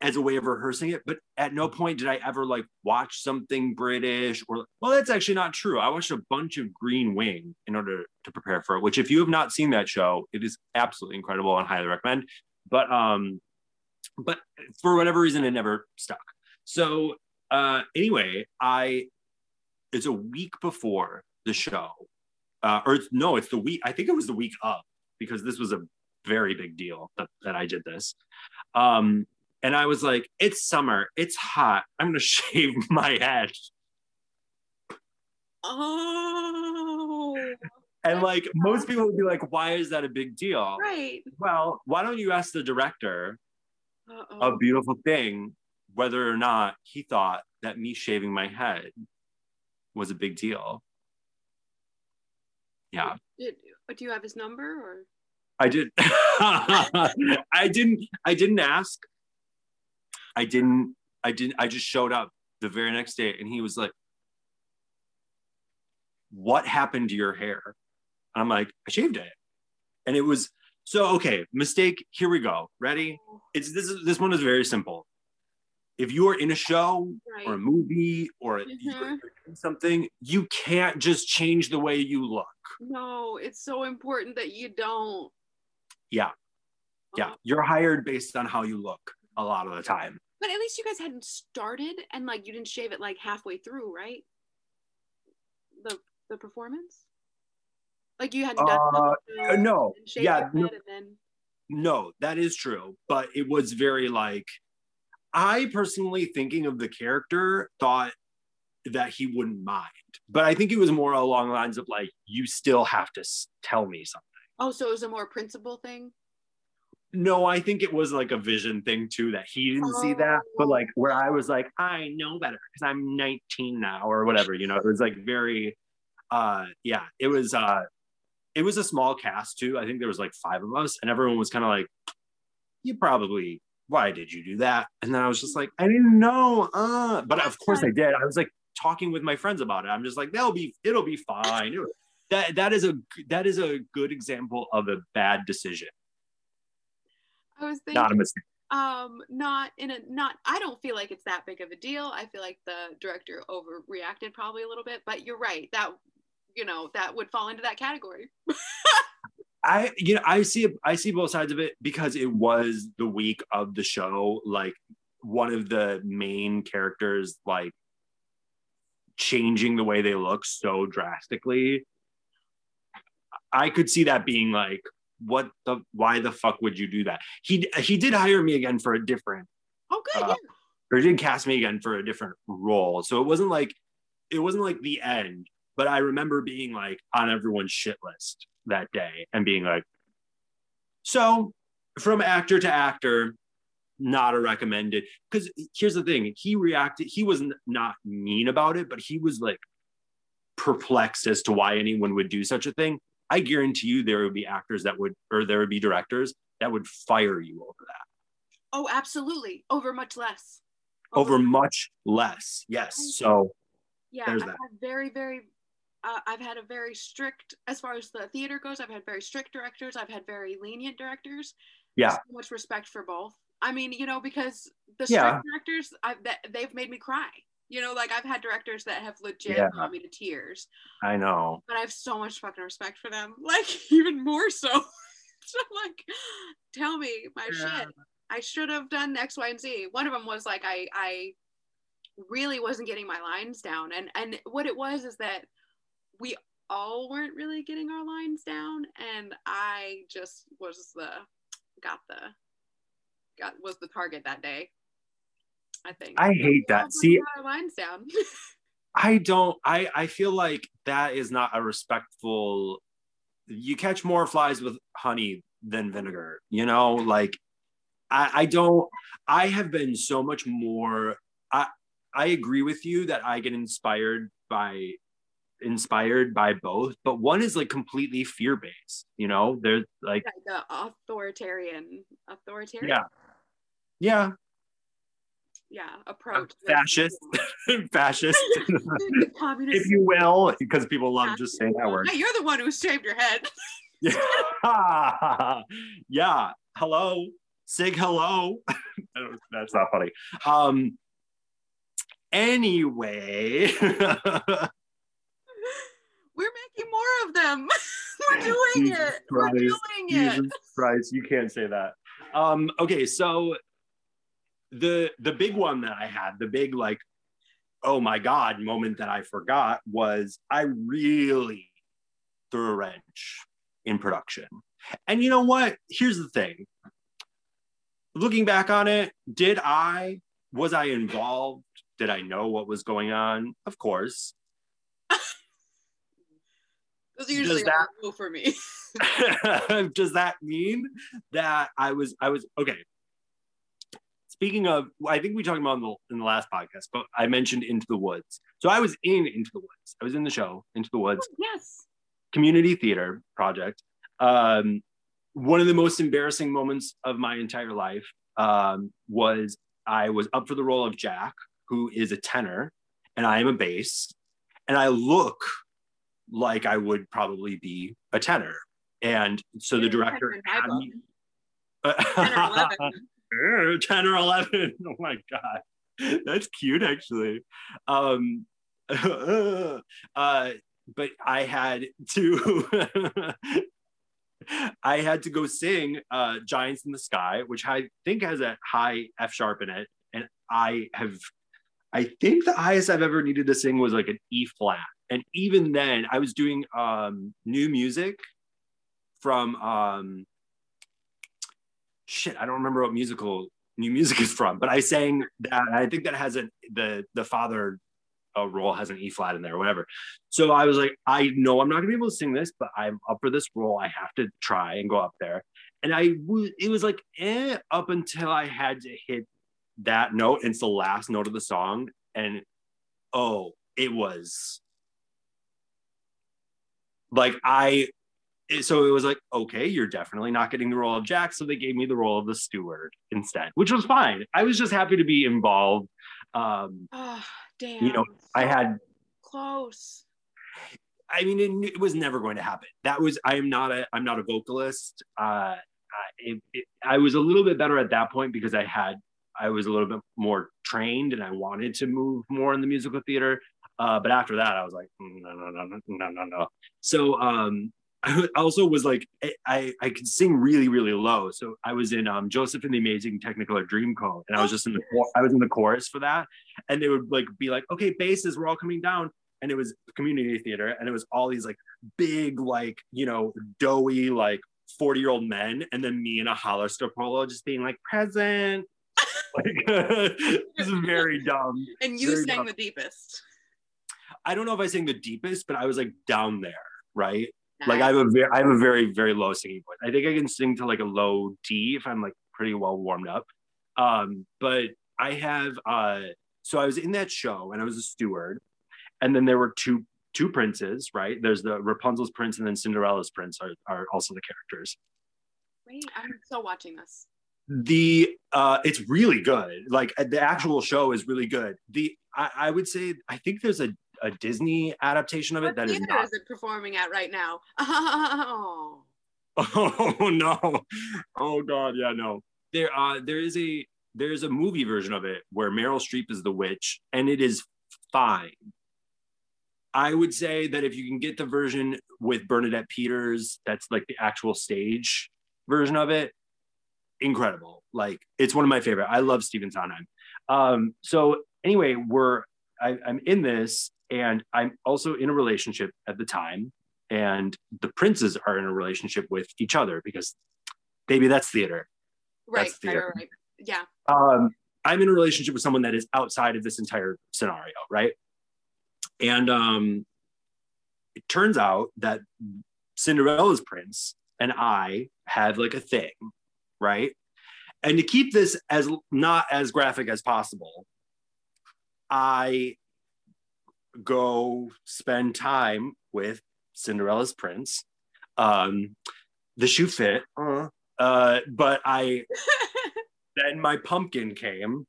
as a way of rehearsing it. But at no point did I ever like watch something British or well, that's actually not true. I watched a bunch of Green Wing in order to prepare for it, which if you have not seen that show, it is absolutely incredible and highly recommend. But um but for whatever reason it never stuck so uh anyway i it's a week before the show uh or it's, no it's the week i think it was the week of because this was a very big deal that, that i did this um and i was like it's summer it's hot i'm gonna shave my head oh, and like most people would be like why is that a big deal right. well why don't you ask the director Uh-oh. a beautiful thing whether or not he thought that me shaving my head was a big deal. Yeah, Did, uh, do you have his number or? I did. I didn't. I didn't ask. I didn't. I didn't. I just showed up the very next day, and he was like, "What happened to your hair?" And I'm like, "I shaved it," and it was so okay. Mistake. Here we go. Ready? Oh. It's this. Is, this one is very simple. If you are in a show Right. or a movie or Mhm. you're doing something, you can't just change the way you look. No, it's so important that you don't. Yeah. Yeah. Oh. You're hired based on how you look a lot of the time. But at least you guys hadn't started and like you didn't shave it like halfway through, right? The the performance? Like you hadn't done Uh, uh, no. Yeah, no. and then No, that is true. But it was very like, I personally, thinking of the character, thought that he wouldn't mind. But I think it was more along the lines of like, you still have to tell me something. Oh, so it was a more principle thing? No, I think it was like a vision thing too that he didn't see that, but like where I was like, I know better because I'm 19 now or whatever, you know, it was like very, uh, yeah, it was, uh, it was a small cast too. I think there was like five of us, and everyone was kind of like, you probably, why did you do that? And then I was just like, I didn't know, uh, but of course I did. I was like talking with my friends about it. I'm just like, that'll be, it'll be fine. That that is a that is a good example of a bad decision, I was thinking not a mistake. um not in a not I don't feel like it's that big of a deal. I feel like the director overreacted probably a little bit, but you're right. That you know, that would fall into that category. I you know I see I see both sides of it because it was the week of the show like one of the main characters like changing the way they look so drastically. I could see that being like what the why the fuck would you do that? He he did hire me again for a different Oh good, Uh, yeah. or did cast me again for a different role. So it wasn't like it wasn't like the end but I remember being like on everyone's shit list that day and being like, so from actor to actor, not a recommended. Because here's the thing he reacted, he was not mean about it, but he was like perplexed as to why anyone would do such a thing. I guarantee you there would be actors that would, or there would be directors that would fire you over that, Oh, absolutely. Over much less. over much less. Yes. So, yeah there's i've that. very very uh, i've had a very strict as far as the theater goes i've had very strict directors i've had very lenient directors yeah. so much respect for both i mean you know because the strict Yeah. directors i've that they've made me cry you know like i've had directors that have legit Yeah. brought me to tears I know. but i have so much fucking respect for them like even more so so like tell me my Yeah. shit i should have done x y and z one of them was like i i really wasn't getting my lines down and and what it was is that we all weren't really getting our lines down and i just was the got the got was the target that day I think. I hate that. See, our lines down. I don't. I I feel like that is not a respectful. You catch more flies with honey than vinegar. You know, like I I don't. I have been so much more. I I agree with you that I get inspired by inspired by both, but one is like completely fear based. You know, there's like Yeah, the authoritarian, authoritarian. yeah, yeah, yeah approach. fascist, fascist, if you will, because people love just saying that word. Hey, you're the one who shaved your head. Yeah. yeah. Hello. Sig hello. That's not funny. Um anyway. We're making more of them. We're doing Jesus it. We're Christ. doing it. Jesus Christ, you can't say that. Um, okay, so the the big one that I had, the big like, oh my god moment that I forgot was I really threw a wrench in production. And you know what? Here's the thing. Looking back on it, did I was I involved? Did I know what was going on? Of course. Those are usually that- a for me. does that mean that I was I was okay? Speaking of, I think we talked about in the, in the last podcast, but I mentioned Into the Woods. So I was in Into the Woods. I was in the show Into the Woods yes. community theater project. Um, one of the most embarrassing moments of my entire life um, was I was up for the role of Jack, who is a tenor, and I am a bass, and I look like I would probably be a tenor. And so the director tenor in my had me. 10 or 11. Uh, 10 or 11 oh my god that's cute actually um uh, but i had to i had to go sing uh giants in the sky which i think has a high f sharp in it and i have i think the highest i've ever needed to sing was like an e flat and even then i was doing um new music from um shit, I don't remember what musical new music is from, but I sang that. I think that has a the the father uh, role has an E flat in there or whatever. So I was like, I know I'm not gonna be able to sing this, but I'm up for this role. I have to try and go up there. And I w- it was like eh, up until I had to hit that note. It's the last note of the song, and oh, it was like I so it was like, okay, you're definitely not getting the role of Jack. So they gave me the role of the steward instead, which was fine. I was just happy to be involved. Um, Oh, damn. You know, I had, close. I mean, it, it was never going to happen. That was, I am not a, I'm not a vocalist. Uh, it, I was a little bit better at that point because I had, I was a little bit more trained and I wanted to move more in the musical theater. Uh, but after that, I was like, "Mm, no, no, no, no, no, no, no. So um, I also was like, I, I, could sing really, really low. So I was in um, Joseph and the Amazing Technicolor Dreamcoat, and I was just in the, I was in the chorus for that. And they would like be like, okay, basses, we're all coming down. And it was community theater, and it was all these like big, like you know, doughy, like 40 year old men, and then me in a Hollister polo just being like, present. like, this is very dumb. And you Very sang dumb. the deepest. I don't know if I sang the deepest, but I was like down there, right? Like I have a very, I have a very, very low singing voice. I think I can sing to like a low D if I'm like pretty well warmed up. Um, but I have, uh, so I was in that show and I was a steward, and then there were two two princes, right? There's the Rapunzel's prince and then Cinderella's prince are, are also the characters. Wait, I'm still watching this. The uh it's really good. Like uh, the actual show is really good. The i, I would say i think there's a, a disney adaptation of it What that is not is it performing at right now? Oh. oh no. Oh god. Yeah no. There uh there is a there's a movie version of it where meryl streep is the witch and it is fine. I would say that if you can get the version with bernadette peters that's like the actual stage version of it incredible like it's one of my favorite i love Stephen sondheim um so anyway we're I, i'm in this and i'm also in a relationship at the time and the princes are in a relationship with each other because baby that's theater Right, That's theater. right, right. Yeah. um I'm in a relationship with someone that is outside of this entire scenario, right? And um, it turns out that Cinderella's prince and I have like a thing, right? And to keep this as not as graphic as possible, I go spend time with Cinderella's prince. Um, the shoe fit, uh, uh, but I then my pumpkin came,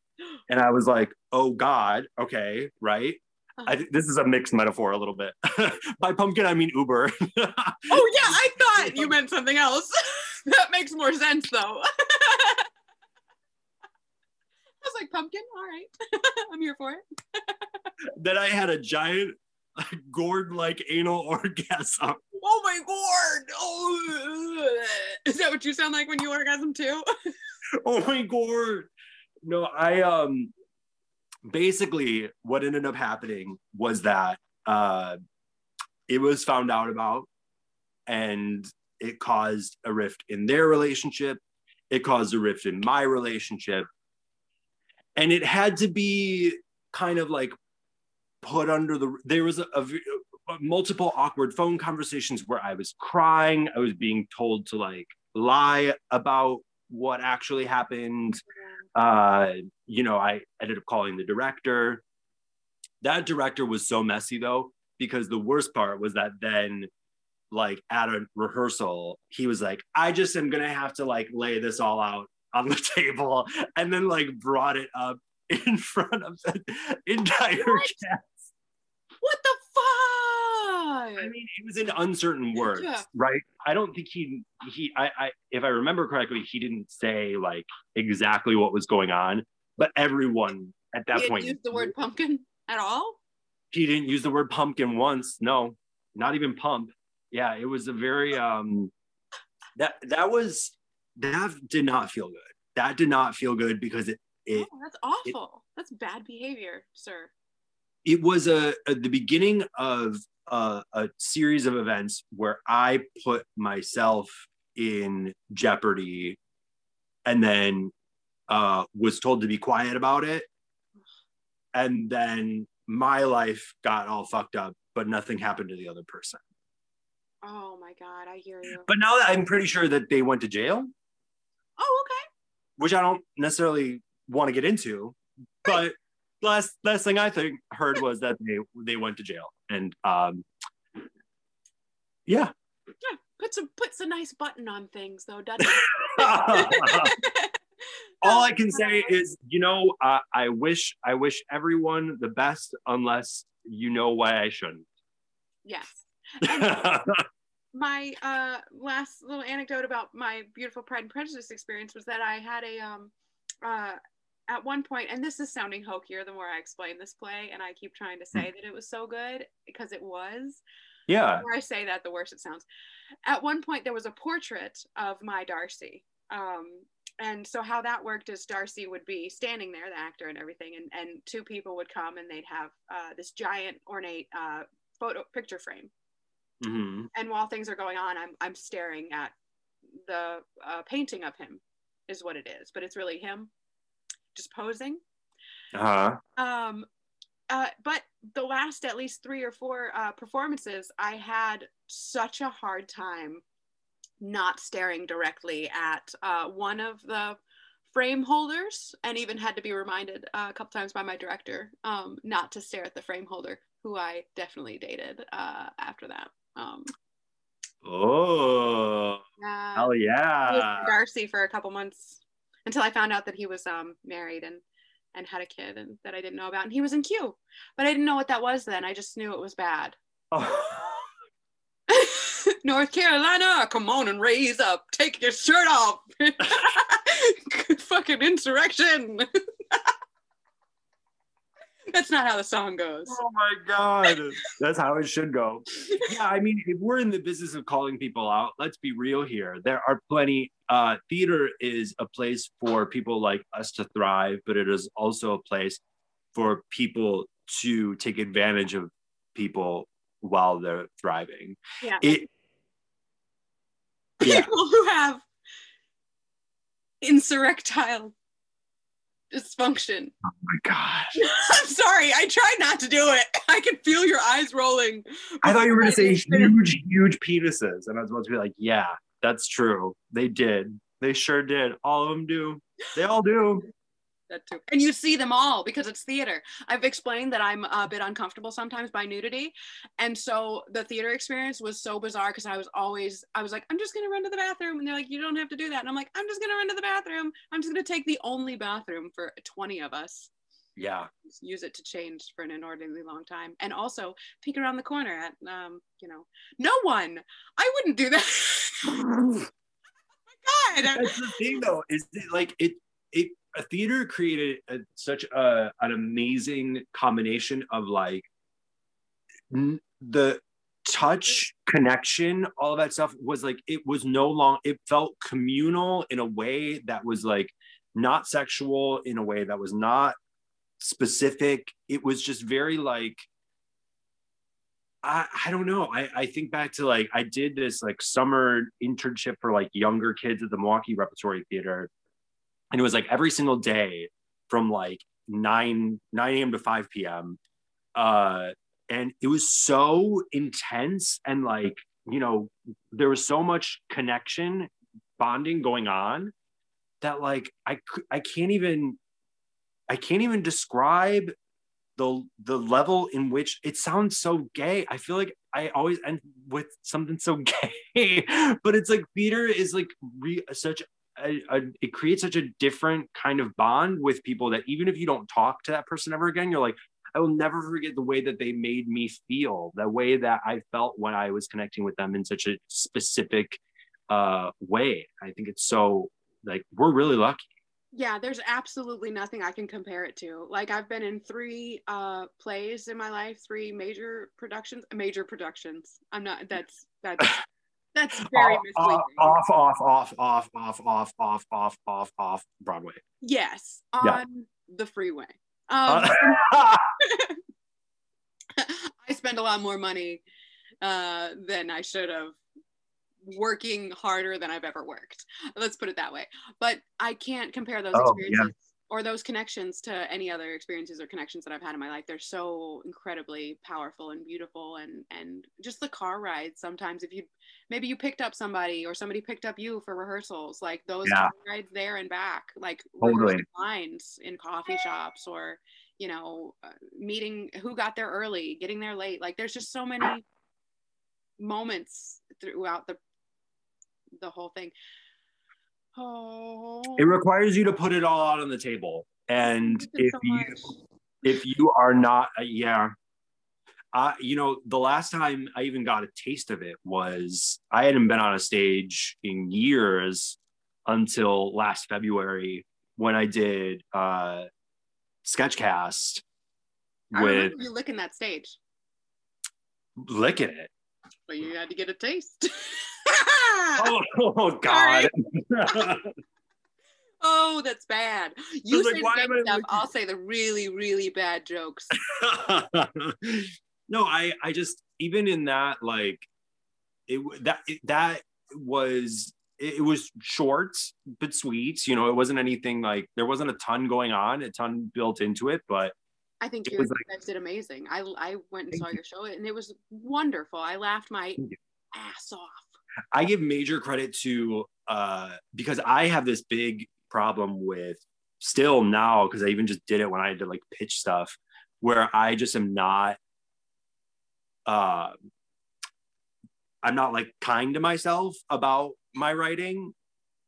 and I was like, "Oh God, okay, right." I, this is a mixed metaphor a little bit. By pumpkin, I mean Uber. oh yeah, I thought you meant something else. that makes more sense though. I was like, pumpkin, all right. I'm here for it. then I had a giant gourd-like anal orgasm. Oh my gourd! Oh, is that what you sound like when you orgasm too? oh my gourd! No, I um basically what ended up happening was that uh, it was found out about and it caused a rift in their relationship it caused a rift in my relationship and it had to be kind of like put under the there was a, a, a multiple awkward phone conversations where i was crying i was being told to like lie about what actually happened uh, you know, I ended up calling the director. That director was so messy though, because the worst part was that then, like at a rehearsal, he was like, I just am gonna have to like lay this all out on the table, and then like brought it up in front of the entire what? cast. What the fuck? I mean, it was in uncertain words, yeah. right? I don't think he he I, I if I remember correctly, he didn't say like exactly what was going on, but everyone at that he point used the word pumpkin at all. He didn't use the word pumpkin once. No, not even pump. Yeah, it was a very um that that was that did not feel good. That did not feel good because it it oh, that's awful. It, that's bad behavior, sir. It was a, a the beginning of a, a series of events where I put myself in jeopardy and then uh, was told to be quiet about it. And then my life got all fucked up, but nothing happened to the other person. Oh my God, I hear you. But now that I'm pretty sure that they went to jail. Oh, okay. Which I don't necessarily want to get into, right. but last last thing I think heard was that they they went to jail, and um, yeah, yeah, puts a puts a nice button on things though, doesn't it? All I can say is, you know, uh, I wish I wish everyone the best, unless you know why I shouldn't. Yes. my uh, last little anecdote about my beautiful Pride and Prejudice experience was that I had a um, uh, at one point, and this is sounding hokier the more I explain this play, and I keep trying to say mm. that it was so good because it was. Yeah. The more I say that, the worse it sounds. At one point, there was a portrait of my Darcy. Um, and so how that worked is Darcy would be standing there, the actor and everything, and, and two people would come and they'd have uh, this giant ornate uh, photo picture frame. Mm-hmm. And while things are going on, I'm I'm staring at the uh, painting of him, is what it is, but it's really him just posing. Uh-huh. Um, uh, but the last at least three or four uh, performances, I had such a hard time not staring directly at uh, one of the frame holders, and even had to be reminded uh, a couple times by my director um, not to stare at the frame holder, who I definitely dated uh, after that. Um, oh, yeah. hell yeah! Darcy for a couple months until I found out that he was um, married and and had a kid and that I didn't know about. And he was in Q, but I didn't know what that was then. I just knew it was bad. Oh. North Carolina, come on and raise up. Take your shirt off. Fucking insurrection. That's not how the song goes. Oh my god. That's how it should go. Yeah, I mean, if we're in the business of calling people out, let's be real here. There are plenty uh theater is a place for people like us to thrive, but it is also a place for people to take advantage of people while they're thriving. Yeah. It people yeah. who have insurrectile dysfunction. Oh my gosh. I'm sorry. I tried not to do it. I can feel your eyes rolling. I thought you were going to say huge, huge penises. And I was about to be like, yeah, that's true. They did. They sure did. All of them do. They all do that too. And you see them all because it's theater. I've explained that I'm a bit uncomfortable sometimes by nudity. And so the theater experience was so bizarre because I was always, I was like, I'm just going to run to the bathroom. And they're like, you don't have to do that. And I'm like, I'm just going to run to the bathroom. I'm just going to take the only bathroom for 20 of us. Yeah. Use it to change for an inordinately long time. And also peek around the corner at, um, you know, no one. I wouldn't do that. oh God. That's the thing though, is it like it it a theater created a, such a, an amazing combination of like n- the touch connection all of that stuff was like it was no long it felt communal in a way that was like not sexual in a way that was not specific it was just very like I, I don't know. I, I think back to like I did this like summer internship for like younger kids at the Milwaukee Repertory Theater and it was like every single day from like 9 9 a.m to 5 p.m uh and it was so intense and like you know there was so much connection bonding going on that like i i can't even i can't even describe the the level in which it sounds so gay. I feel like i always end with something so gay but it's like theater is like re, such a, a, it creates such a different kind of bond with people that even if you don't talk to that person ever again, you're like, I will never forget the way that they made me feel, the way that I felt when I was connecting with them in such a specific uh, way. I think it's so like we're really lucky. Yeah, there's absolutely nothing I can compare it to. Like I've been in three uh, plays in my life, three major productions, major productions. I'm not. That's that's that's very misleading. off, off, off, off, off, off, off, off, off, off, off Broadway. Yes, on yeah. the freeway. Um, uh, I spend a lot more money uh, than I should have working harder than I've ever worked. Let's put it that way. But I can't compare those oh, experiences. Or those connections to any other experiences or connections that I've had in my life. They're so incredibly powerful and beautiful and and just the car rides sometimes if you maybe you picked up somebody or somebody picked up you for rehearsals like those yeah. rides there and back like totally. lines in coffee shops or you know uh, meeting who got there early getting there late like there's just so many moments throughout the the whole thing Oh. It requires you to put it all out on the table. And if so you if you are not uh, yeah. Uh, you know, the last time I even got a taste of it was I hadn't been on a stage in years until last February when I did uh Sketchcast I with you licking that stage. Licking it. But you had to get a taste. oh, oh God. oh, that's bad. You say like, the stuff. I'll say the really, really bad jokes. no, I, I just even in that like it that it, that was it, it was short but sweet. You know, it wasn't anything like there wasn't a ton going on, a ton built into it, but I think you like, guys did amazing. I I went and saw you. your show and it was wonderful. I laughed my ass off. I give major credit to uh, because I have this big problem with still now because I even just did it when I had to like pitch stuff where I just am not uh I'm not like kind to myself about my writing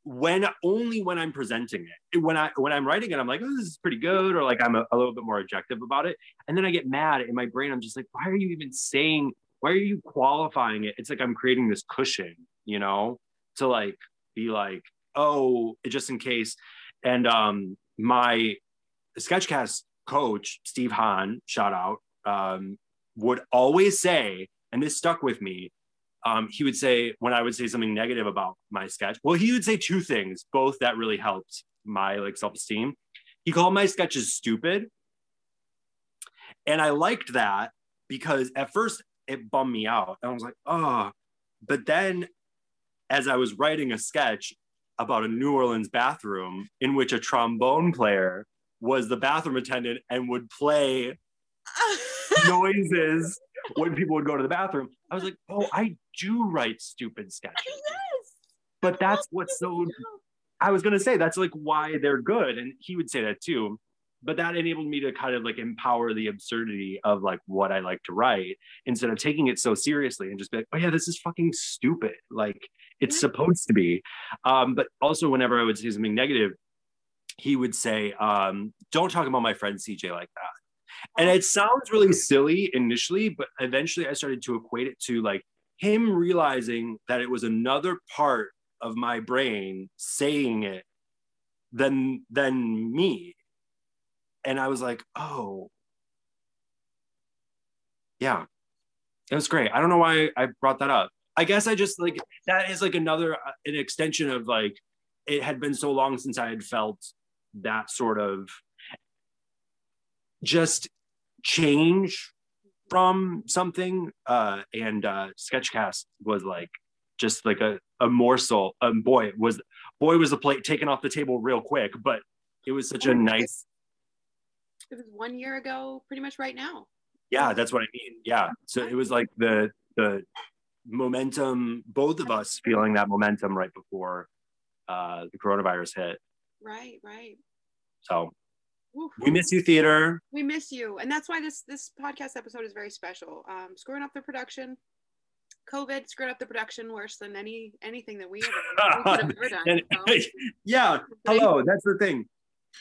when only when I'm presenting it. When I when I'm writing it, I'm like, oh, this is pretty good, or like I'm a, a little bit more objective about it. And then I get mad in my brain. I'm just like, why are you even saying why are you qualifying it? It's like I'm creating this cushion, you know, to like be like, oh, just in case. And um, my sketchcast coach, Steve Hahn, shout out, um, would always say, and this stuck with me. Um, he would say when I would say something negative about my sketch. Well, he would say two things, both that really helped my like self-esteem. He called my sketches stupid, and I liked that because at first it bummed me out. And I was like, oh. But then as I was writing a sketch about a New Orleans bathroom in which a trombone player was the bathroom attendant and would play noises when people would go to the bathroom. I was like, oh, I do write stupid sketches. yes. But that's what's so I was gonna say that's like why they're good. And he would say that too. But that enabled me to kind of like empower the absurdity of like what I like to write instead of taking it so seriously and just be like, oh yeah, this is fucking stupid. Like it's supposed to be. Um, but also whenever I would say something negative, he would say, um, don't talk about my friend CJ like that. And it sounds really silly initially, but eventually I started to equate it to like him realizing that it was another part of my brain saying it than than me. And I was like, oh, yeah, it was great. I don't know why I brought that up. I guess I just like that is like another uh, an extension of like it had been so long since I had felt that sort of just change from something uh and uh sketchcast was like just like a, a morsel um boy was boy was the plate taken off the table real quick but it was such a nice It was one year ago, pretty much right now. yeah that's what i mean yeah so it was like the the momentum both of us feeling that momentum right before uh the coronavirus hit Right, right. so We miss you theater We miss you, and that's why this this podcast episode is very special. Um, screwing up the production, COVID screwed up the production worse than any anything that we ever, we could have ever done. And- so. yeah hello that's the thing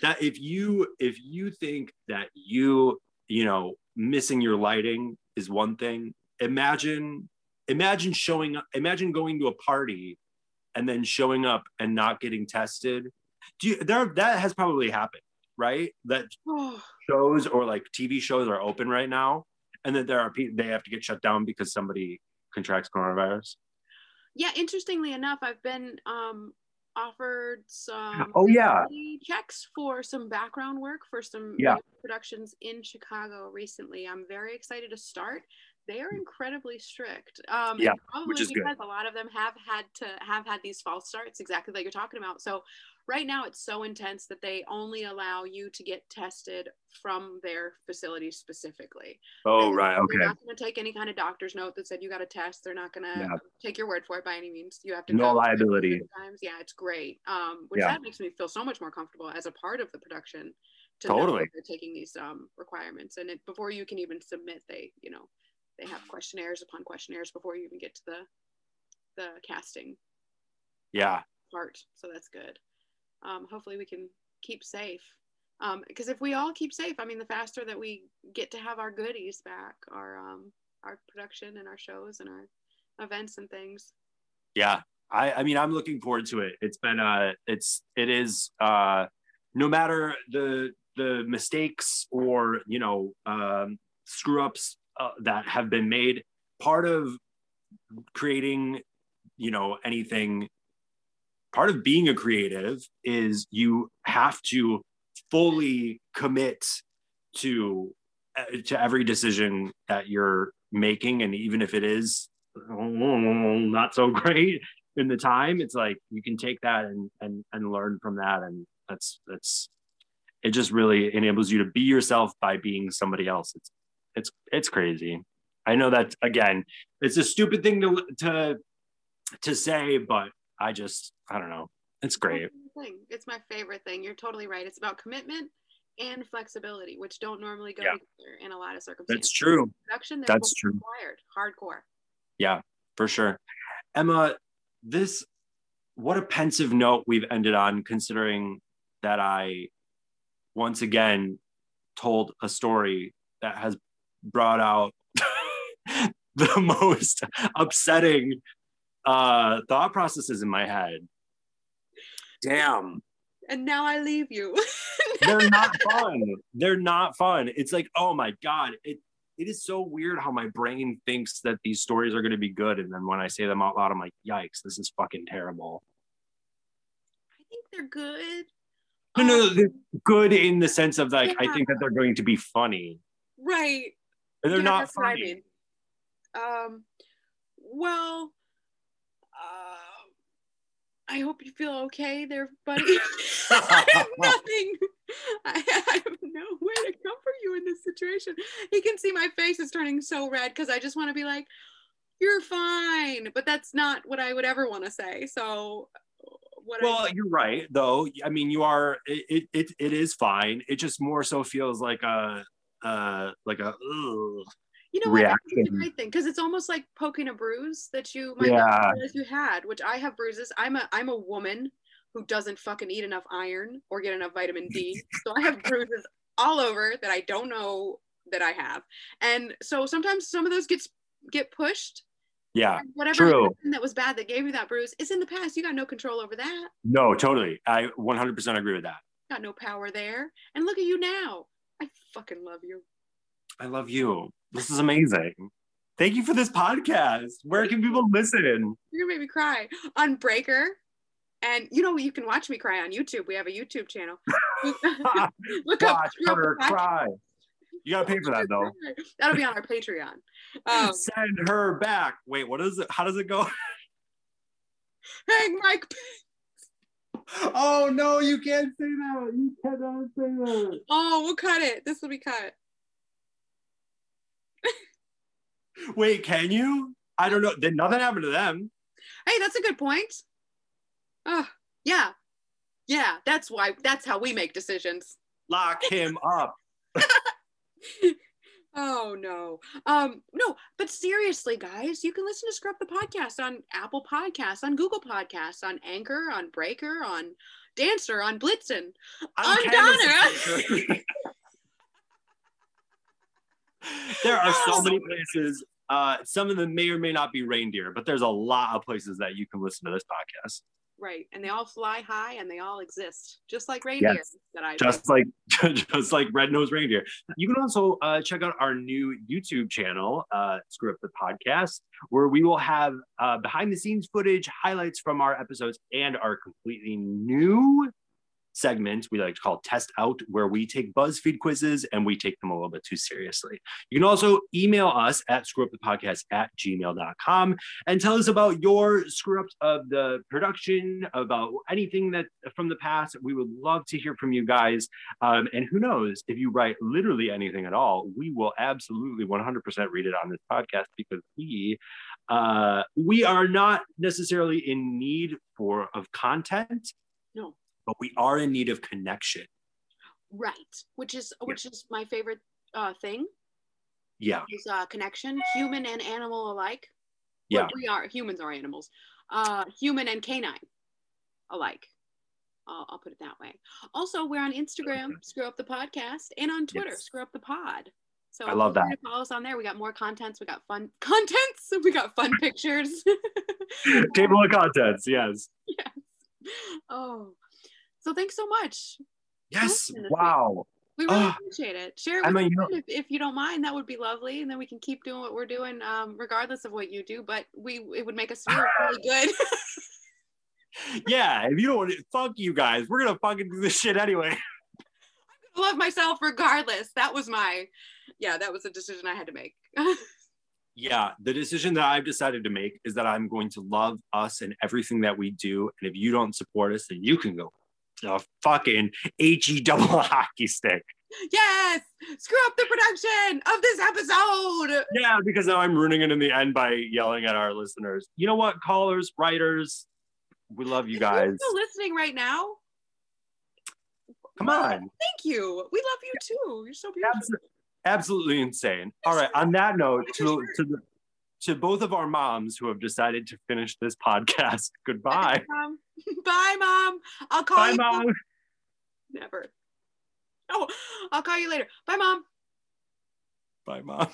that if you if you think that you you know missing your lighting is one thing imagine imagine showing up imagine going to a party and then showing up and not getting tested do you there that has probably happened right that Oh, shows or like tv shows are open right now and that there are people they have to get shut down because somebody contracts coronavirus yeah, interestingly enough, I've been um, offered some Oh, yeah. checks for some background work for some Yeah. productions in Chicago recently. I'm very excited to start. They are incredibly strict. Um, Yeah, probably which is good. because a lot of them have had to have had these false starts, exactly like you're talking about. So right now it's so intense that they only allow you to get tested from their facility specifically. oh And right Okay. They're not going to take any kind of doctor's note that said you got a test. They're not going to Yeah. take your word for it by any means. You have to No liability. Times. Yeah, it's great. Um, which Yeah. that makes me feel so much more comfortable as a part of the production. To Totally. they're taking these um, requirements, and it, before you can even submit, they you know they have questionnaires upon questionnaires before you even get to the the casting yeah part. So that's good. Um, hopefully, we can keep safe. Because if we all keep safe, I mean, the faster that we get to have our goodies back, our um, our production and our shows and our events and things. yeah i i mean i'm looking forward to it it's been uh it's it is uh no matter the the mistakes or you know um screw ups uh, that have been made part of creating you know anything part of being a creative is you have to fully commit to uh, to every decision that you're making. And even if it is not so great in the time it's like you can take that and and and learn from that. And that's that's it just really enables you to be yourself by being somebody else. It's it's it's crazy. I know that again it's a stupid thing to to to say but i just i don't know it's great. It's my favorite thing. You're totally right. It's about commitment and flexibility, which don't normally go Yeah. together in a lot of circumstances. that's true Production, That's true. required, hardcore. Yeah, for sure. Emma, this what a pensive note we've ended on considering that I once again told a story that has brought out the most upsetting uh thought processes in my head. Damn. And now I leave you. They're not fun. They're not fun. It's like, oh my God. It it is so weird how my brain thinks that these stories are going to be good. And then when I say them out loud, I'm like, yikes, this is fucking terrible. I think they're good. No, no, no, Um, they're good in the sense of like, I think that they're going to be funny. right. And they're Yeah, not what I funny. mean. Um, well, I hope you feel okay there, buddy. I have nothing. I have no way to comfort you in this situation. He can see my face is turning so red because I just want to be like, you're fine. But that's not what I would ever want to say. So what Well, I, you're right, though. I mean, you are. It it it is fine. It just more so feels like a uh like a ugh. You know what? I think It's a reaction. great thing because it's almost like poking a bruise that you might Yeah. you had, which I have bruises. I'm a I'm a woman who doesn't fucking eat enough iron or get enough vitamin D. So I have bruises all over that I don't know that I have. And so sometimes some of those gets get pushed. Yeah. Whatever true. that was bad that gave you that bruise is in the past. You got no control over that. No, totally. I 100% agree with that. Got no power there. And look at you now. I fucking love you. I love you. This is amazing. Thank you for this podcast. Where can people listen? You're gonna make me cry on Breaker. And you know you can watch me cry on YouTube. We have a YouTube channel. Look up, Watch Up her cry. You gotta pay for that though. That'll be on our Patreon. Um, Send her back. Wait, what is it? How does it go? hey, Mike. Oh no, you can't say that. You cannot say that. Oh, we'll cut it. This will be cut. Wait, can you? I don't know. Then nothing happened to them. Hey, that's a good point. Oh, yeah. Yeah, that's why that's how we make decisions. Lock him up. Oh no. Um no, but seriously guys, you can listen to Screw Up the Podcast on Apple Podcasts, on Google Podcasts, on Anchor, on Breaker, on Dancer, on Blitzen. I'm Donna. there are so many places. Uh, some of them may or may not be reindeer, but there's a lot of places that you can listen to this podcast. Right. And they all fly high and they all exist. Just like reindeer Yes. that I Just like just like red nosed reindeer. You can also uh, check out our new YouTube channel, uh, Screw Up the Podcast, where we will have uh, behind the scenes footage, highlights from our episodes, and our completely new segment we like to call Test Out, where we take BuzzFeed quizzes and we take them a little bit too seriously. You can also email us at screwupthepodcast at gmail.com and tell us about your screw of the production, about anything that from the past. We would love to hear from you guys. Um, and who knows, if you write literally anything at all, we will absolutely 100% read it on this podcast because we uh, we are not necessarily in need for of content, No. But we are in need of connection. Right. Which is which is my favorite uh thing Yeah, is uh connection, human and animal alike. yeah, Well, we are humans are animals. Uh human and canine alike. I'll, I'll put it that way. Also, we're on Instagram, Screw Up the Podcast, and on Twitter, Yes. Screw Up the Pod. So I love that. Follow us on there. We got more contents. We got fun contents. We got fun pictures. table of contents. Yes yes, oh, so thanks so much. yes. Wow. We really Ah. appreciate it. Share it with mean, a you if, if you don't mind. That would be lovely, and then we can keep doing what we're doing, um, regardless of what you do. But we it would make us feel really good. Yeah, if you don't want to, fuck you guys. We're gonna fucking do this shit anyway. Love myself regardless. That was my, yeah, that was a decision I had to make. Yeah, the decision that I've decided to make is that I'm going to love us and everything that we do. And if you don't support us, then you can go to fucking he double hockey stick. yes, screw up the production of this episode. Yeah, because now I'm ruining it in the end by yelling at our listeners. You know what, callers, writers, we love you If you're guys. still listening right now. Come well, on. Thank you. We love you too. You're so beautiful. Absolutely, absolutely insane. All right. On that note, to to the, to both of our moms who have decided to finish this podcast. Goodbye. Bye, mom. I'll call Bye, you. Mom. Never. Oh, I'll call you later. Bye, mom. Bye, mom.